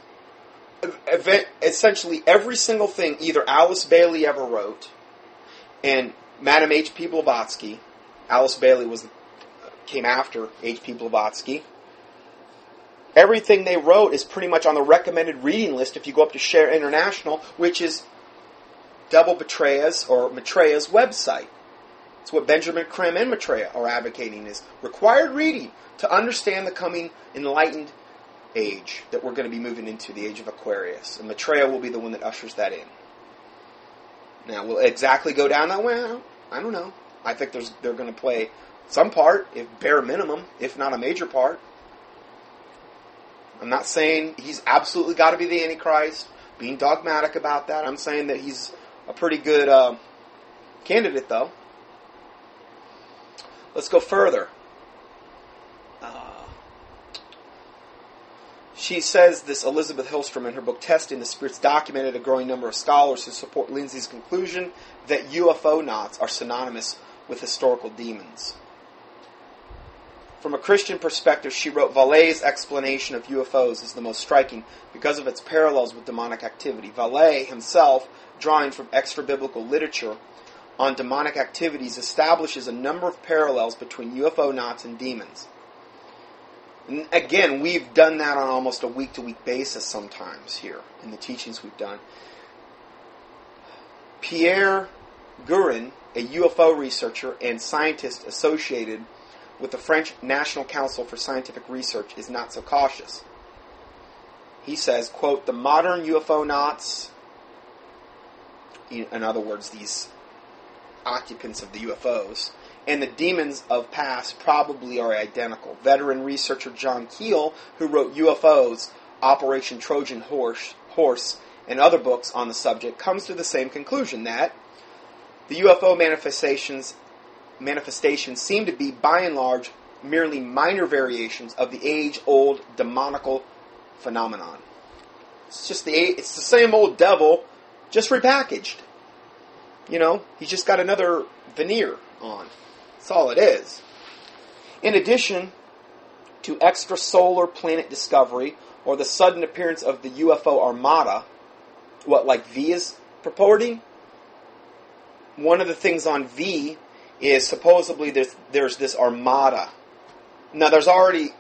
Essentially, every single thing either Alice Bailey ever wrote, and Madame H.P. Blavatsky, Alice Bailey was came after H.P. Blavatsky. Everything they wrote is pretty much on the recommended reading list if you go up to Share International, which is Double Betraya's or Maitreya's website. It's what Benjamin Creme and Maitreya are advocating is required reading to understand the coming enlightened age that we're going to be moving into, the age of Aquarius. And Maitreya will be the one that ushers that in. Now, will exactly go down that way? I don't know. I think they're going to play some part, if bare minimum, if not a major part. I'm not saying he's absolutely got to be the Antichrist, being dogmatic about that. I'm saying that he's a pretty good uh, candidate, though. Let's go further. She says this Elizabeth Hillstrom in her book Testing the Spirits documented a growing number of scholars who support Lindsey's conclusion that ufonauts are synonymous with historical demons. From a Christian perspective, she wrote Vallée's explanation of UFOs is the most striking because of its parallels with demonic activity. Vallée himself, drawing from extra biblical literature on demonic activities, establishes a number of parallels between ufonauts and demons. And again, we've done that on almost a week to week basis sometimes here in the teachings we've done. Pierre Guérin, a UFO researcher and scientist associated with the French National Council for Scientific Research, is not so cautious. He says, quote, the modern ufonauts, in other words, these occupants of the UFOs, and the demons of past probably are identical. Veteran researcher John Keel, who wrote UFOs, Operation Trojan Horse, Horse, and other books on the subject, comes to the same conclusion that the UFO manifestations manifestations seem to be, by and large, merely minor variations of the age-old demonical phenomenon. It's just the it's the same old devil, just repackaged. You know, he's just got another veneer on. That's all it is. In addition to extrasolar planet discovery or the sudden appearance of the UFO armada, what like V is purporting, one of the things on V is supposedly there's, there's this armada. Now there's already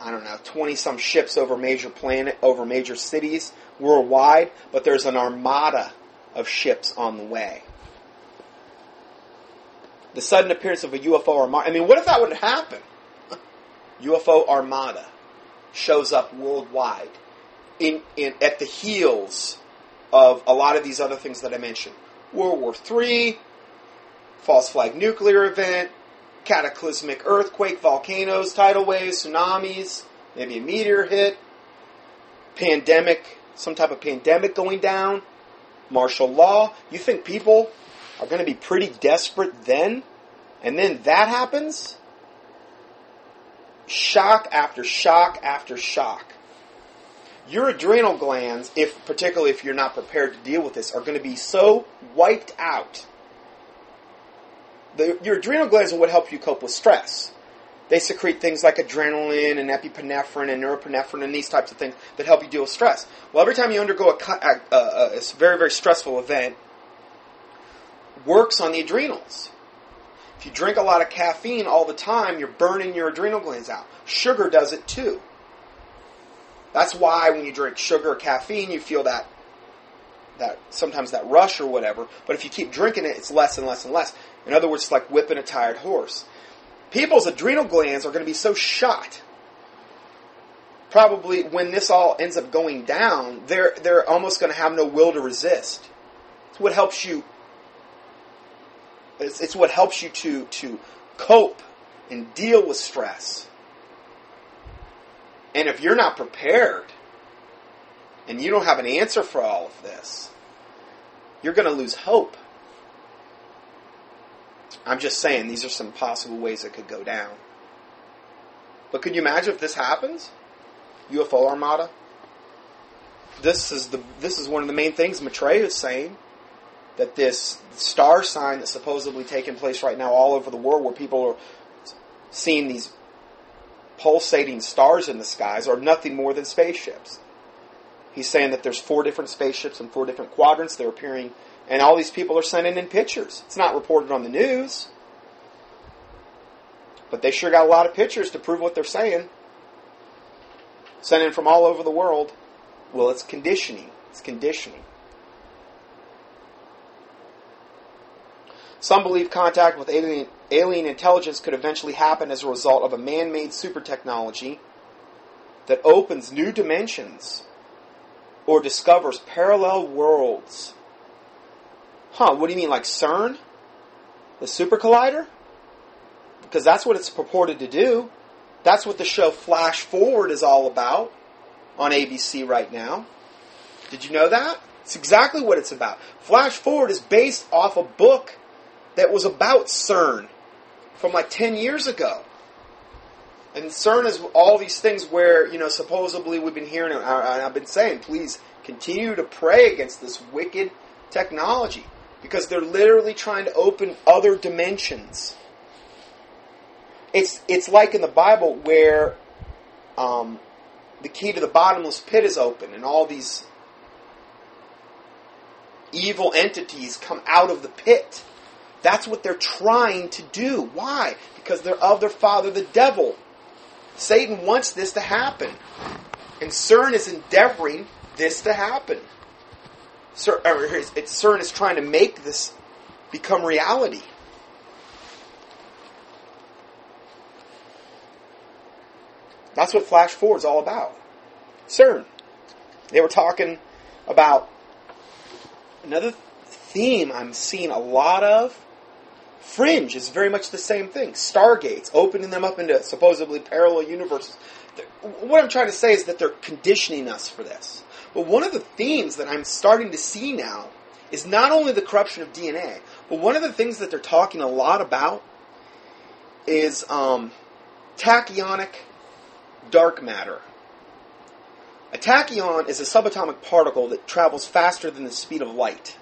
I don't know, 20 some ships over major planet, over major cities worldwide, but there's an armada of ships on the way. The sudden appearance of a UFO armada. I mean, what if that would happen? [LAUGHS] UFO armada shows up worldwide in, in at the heels of a lot of these other things that I mentioned. World War III, false flag nuclear event, cataclysmic earthquake, volcanoes, tidal waves, tsunamis, maybe a meteor hit, pandemic, some type of pandemic going down, martial law. You think people are going to be pretty desperate then? And then that happens? Shock after shock after shock. Your adrenal glands, if particularly if you're not prepared to deal with this, are going to be so wiped out the, your adrenal glands are what help you cope with stress. They secrete things like adrenaline and epinephrine and norepinephrine and these types of things that help you deal with stress. Well, every time you undergo a, a, a, a very, very stressful event, works on the adrenals. If you drink a lot of caffeine all the time, you're burning your adrenal glands out. Sugar does it too. That's why when you drink sugar or caffeine, you feel that that sometimes that rush or whatever. But if you keep drinking it, it's less and less and less. In other words, it's like whipping a tired horse. People's adrenal glands are going to be so shot. Probably when this all ends up going down, they're they're almost going to have no will to resist. It's what helps you. It's, it's what helps you to to cope and deal with stress. And if you're not prepared, and you don't have an answer for all of this, you're going to lose hope. I'm just saying these are some possible ways it could go down. But could you imagine if this happens? UFO armada? This is the this is one of the main things Maitreya is saying that this star sign that's supposedly taking place right now all over the world where people are seeing these pulsating stars in the skies are nothing more than spaceships. He's saying that there's four different spaceships and four different quadrants. They're appearing and all these people are sending in pictures. It's not reported on the news. But they sure got a lot of pictures to prove what they're saying. Sent in from all over the world. Well, it's conditioning. It's conditioning. Some believe contact with alien, alien intelligence could eventually happen as a result of a man made super technology that opens new dimensions or discovers parallel worlds Huh, what do you mean, like CERN? The super collider? Because that's what it's purported to do. That's what the show Flash Forward is all about on ABC right now. Did you know that? It's exactly what it's about. Flash Forward is based off a book that was about CERN from like 10 years ago. And CERN is all these things where, you know, supposedly we've been hearing, and I've been saying, please continue to pray against this wicked technology because they're literally trying to open other dimensions. It's it's like in the Bible where um, the key to the bottomless pit is open, and all these evil entities come out of the pit. That's what they're trying to do. Why? Because they're of their father, the devil. Satan wants this to happen. And CERN is endeavoring this to happen. CERN is trying to make this become reality. That's what Flash Forward is all about. CERN. They were talking about another theme I'm seeing a lot of. Fringe is very much the same thing. Stargates, opening them up into supposedly parallel universes. What I'm trying to say is that they're conditioning us for this. But one of the themes that I'm starting to see now is not only the corruption of DNA, but one of the things that they're talking a lot about is um, tachyonic dark matter. A tachyon is a subatomic particle that travels faster than the speed of light.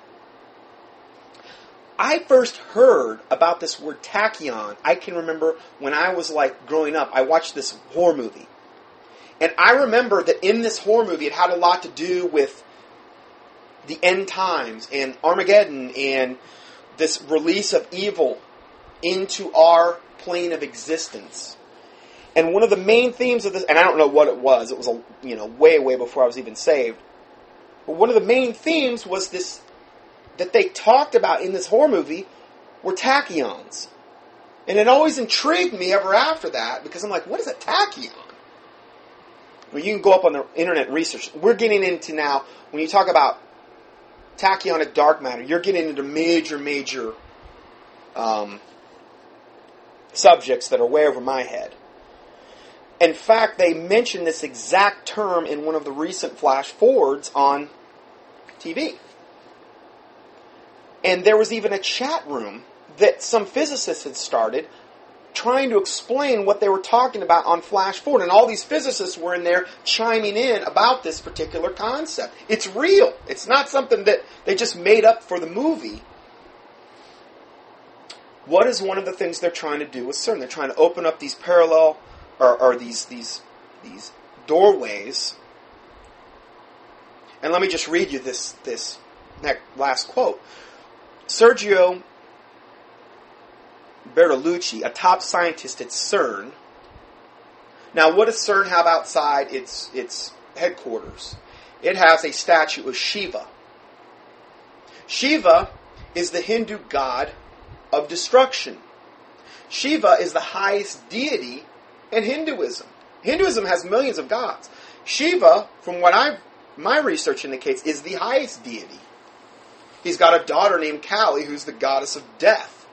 I first heard about this word tachyon, I can remember when I was like growing up, I watched this horror movie. And I remember that in this horror movie, it had a lot to do with the end times and Armageddon and this release of evil into our plane of existence. And one of the main themes of this, and I don't know what it was, it was a, you know way way before I was even saved. But one of the main themes was this that they talked about in this horror movie were tachyons. And it always intrigued me ever after that because I'm like, what is a tachyon? Well, you can go up on the internet and research. We're getting into now, when you talk about tachyonic dark matter, you're getting into major, major um, subjects that are way over my head. In fact, they mentioned this exact term in one of the recent flash forwards on TV. And there was even a chat room that some physicists had started trying to explain what they were talking about on Flash Forward. And all these physicists were in there chiming in about this particular concept. It's real. It's not something that they just made up for the movie. What is one of the things they're trying to do with CERN? They're trying to open up these parallel or, or these these these doorways. And let me just read you this this last quote. Sergio Bertolucci, a top scientist at CERN. Now, what does CERN have outside its, its headquarters? It has a statue of Shiva. Shiva is the Hindu god of destruction. Shiva is the highest deity in Hinduism. Hinduism has millions of gods. Shiva, from what I've my research indicates, is the highest deity. He's got a daughter named Kali, who's the goddess of death.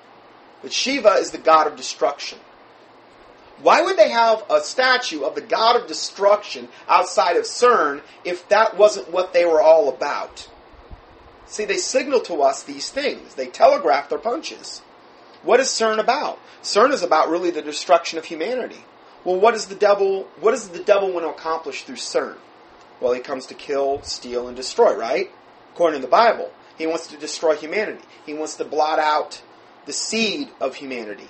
But Shiva is the god of destruction. Why would they have a statue of the god of destruction outside of CERN if that wasn't what they were all about? See, they signal to us these things. They telegraph their punches. What is CERN about? CERN is about really the destruction of humanity. Well, what is the devil? What does the devil want to accomplish through CERN? Well, he comes to kill, steal, and destroy. Right? According to the Bible, he wants to destroy humanity. He wants to blot out the seed of humanity.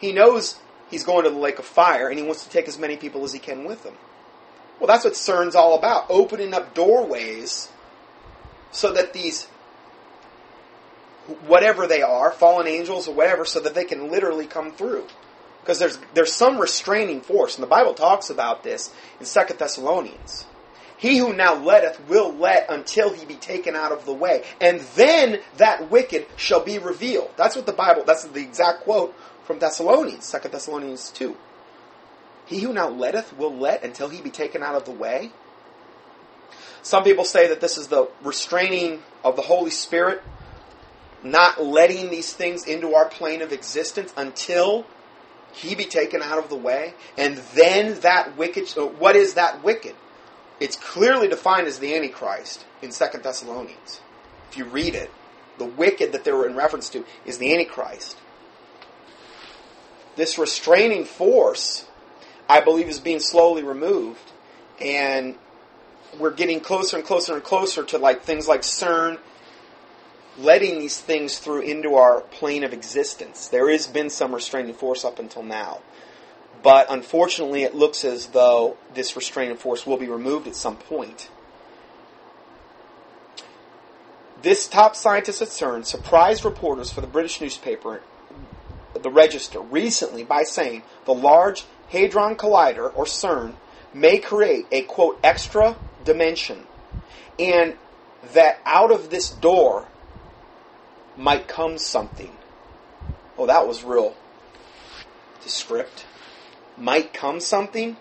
He knows he's going to the lake of fire, and he wants to take as many people as he can with him. Well, that's what CERN's all about opening up doorways so that these, whatever they are, fallen angels or whatever, so that they can literally come through. Because there's, there's some restraining force, and the Bible talks about this in Second Thessalonians. He who now letteth will let until he be taken out of the way. And then that wicked shall be revealed. That's what the Bible, that's the exact quote from Thessalonians, 2 Thessalonians 2. He who now letteth will let until he be taken out of the way. Some people say that this is the restraining of the Holy Spirit, not letting these things into our plane of existence until he be taken out of the way. And then that wicked, what is that wicked? It's clearly defined as the Antichrist in Second Thessalonians. If you read it, the wicked that they were in reference to is the Antichrist. This restraining force, I believe, is being slowly removed, and we're getting closer and closer and closer to like things like CERN letting these things through into our plane of existence. There has been some restraining force up until now. But unfortunately, it looks as though this restraining force will be removed at some point. This top scientist at CERN surprised reporters for the British newspaper, The Register, recently by saying the Large Hadron Collider, or CERN, may create a quote extra dimension, and that out of this door might come something. Oh, that was real descript might come something?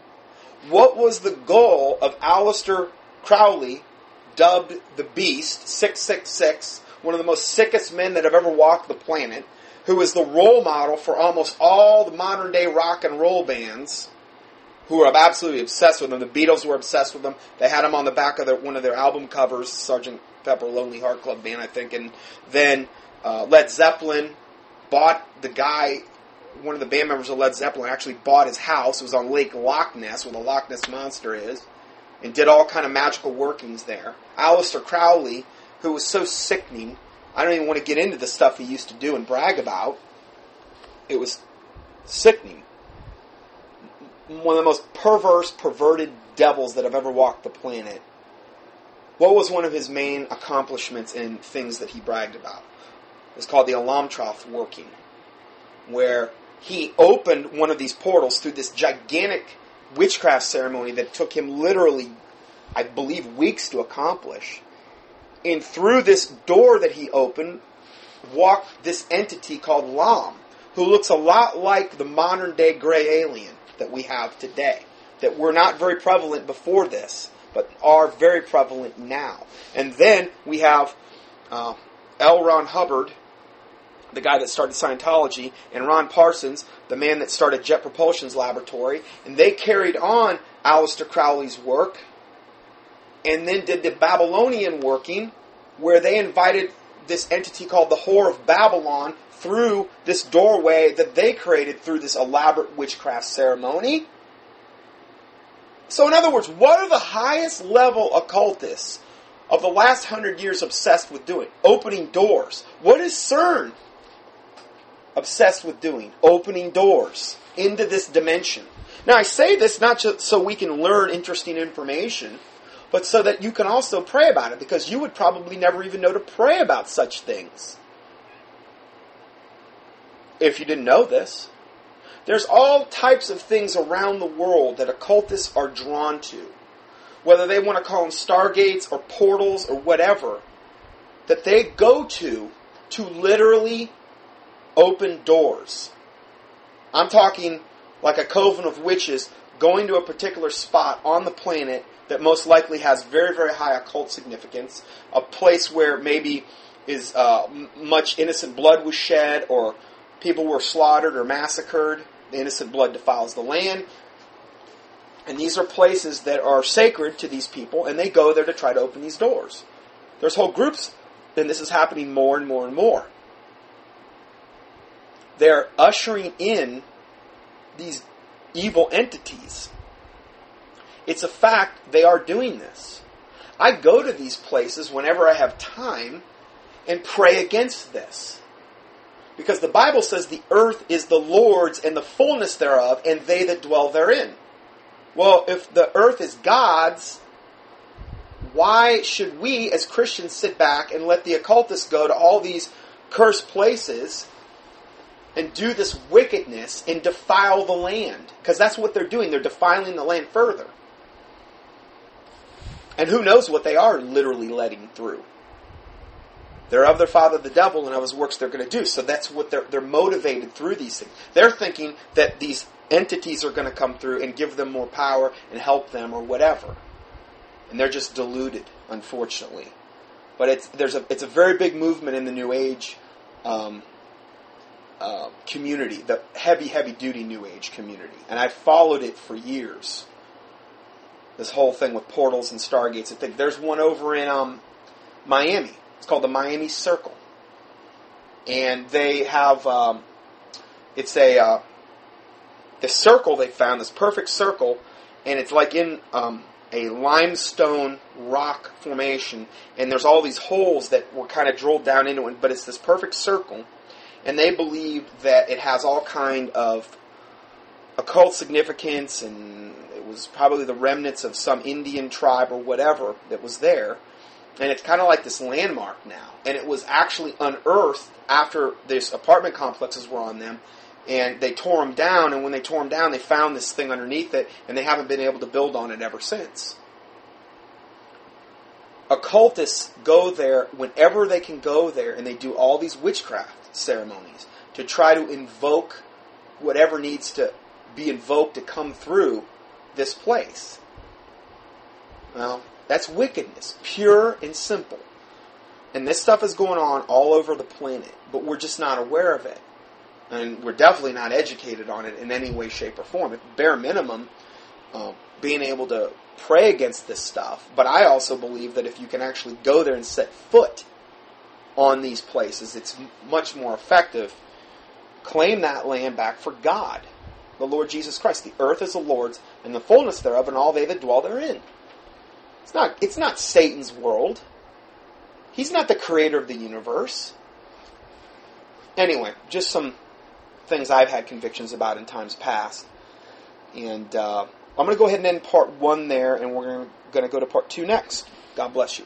What was the goal of Aleister Crowley, dubbed the Beast, 666, one of the most sickest men that have ever walked the planet, who is the role model for almost all the modern day rock and roll bands who are absolutely obsessed with him. The Beatles were obsessed with him. They had him on the back of their, one of their album covers, Sergeant Pepper Lonely Heart Club Band, I think. And then uh, Led Zeppelin bought the guy one of the band members of Led Zeppelin actually bought his house. It was on Lake Loch Ness, where the Loch Ness monster is, and did all kind of magical workings there. Aleister Crowley, who was so sickening, I don't even want to get into the stuff he used to do and brag about. It was sickening. One of the most perverse, perverted devils that have ever walked the planet. What was one of his main accomplishments in things that he bragged about? It was called the Amalantrah working, where he opened one of these portals through this gigantic witchcraft ceremony that took him literally, I believe, weeks to accomplish. And through this door that he opened, walked this entity called Lam, who looks a lot like the modern day gray alien that we have today, that were not very prevalent before this, but are very prevalent now. And then we have uh, L. Ron Hubbard, the guy that started Scientology, and Ron Parsons, the man that started Jet Propulsion's laboratory, and they carried on Aleister Crowley's work, and then did the Babylonian working, where they invited this entity called the Whore of Babylon through this doorway that they created through this elaborate witchcraft ceremony. So, in other words, what are the highest level occultists of the last hundred years obsessed with doing? Opening doors. What is CERN obsessed with doing? Opening doors into this dimension. Now, I say this not just so we can learn interesting information, but so that you can also pray about it, because you would probably never even know to pray about such things if you didn't know this. There's all types of things around the world that occultists are drawn to, whether they want to call them stargates or portals or whatever, that they go to to literally open doors. I'm talking like a coven of witches going to a particular spot on the planet that most likely has very, very high occult significance, a place where maybe is uh, much innocent blood was shed or people were slaughtered or massacred. The innocent blood defiles the land. And these are places that are sacred to these people, and they go there to try to open these doors. There's whole groups, and this is happening more and more and more. They're ushering in these evil entities. It's a fact they are doing this. I go to these places whenever I have time and pray against this. Because the Bible says the earth is the Lord's and the fullness thereof, and they that dwell therein. Well, if the earth is God's, why should we as Christians sit back and let the occultists go to all these cursed places and do this wickedness and defile the land? Because that's what they're doing. They're defiling the land further. And who knows what they are literally letting through. They're of their father the devil, and of his works they're going to do. So that's what they're, they're motivated through these things. They're thinking that these entities are going to come through and give them more power and help them or whatever. And they're just deluded, unfortunately. But it's, there's a, it's a very big movement in the New Age um, uh, community, the heavy, heavy duty New Age community. And I followed it for years. This whole thing with portals and stargates. I think there's one over in um, Miami it's called the Miami Circle, and they have um, it's a uh, the circle they found this perfect circle, and it's like in um, a limestone rock formation, and there's all these holes that were kind of drilled down into it, but it's this perfect circle, and they believe that it has all kind of occult significance, and it was probably the remnants of some Indian tribe or whatever that was there and it's kind of like this landmark now. And it was actually unearthed after these apartment complexes were on them, and they tore them down. And when they tore them down, they found this thing underneath it, and they haven't been able to build on it ever since. Occultists go there whenever they can go there, and they do all these witchcraft ceremonies to try to invoke whatever needs to be invoked to come through this place. Well, that's wickedness, pure and simple. And this stuff is going on all over the planet, but we're just not aware of it. And we're definitely not educated on it in any way, shape, or form. At bare minimum, uh, being able to pray against this stuff. But I also believe that if you can actually go there and set foot on these places, it's much more effective. Claim that land back for God, the Lord Jesus Christ. The earth is the Lord's, and the fullness thereof, and all they that dwell therein. It's not, it's not Satan's world. He's not the creator of the universe. Anyway, just some things I've had convictions about in times past. And uh, I'm going to go ahead and end part one there, and we're going to go to part two next. God bless you.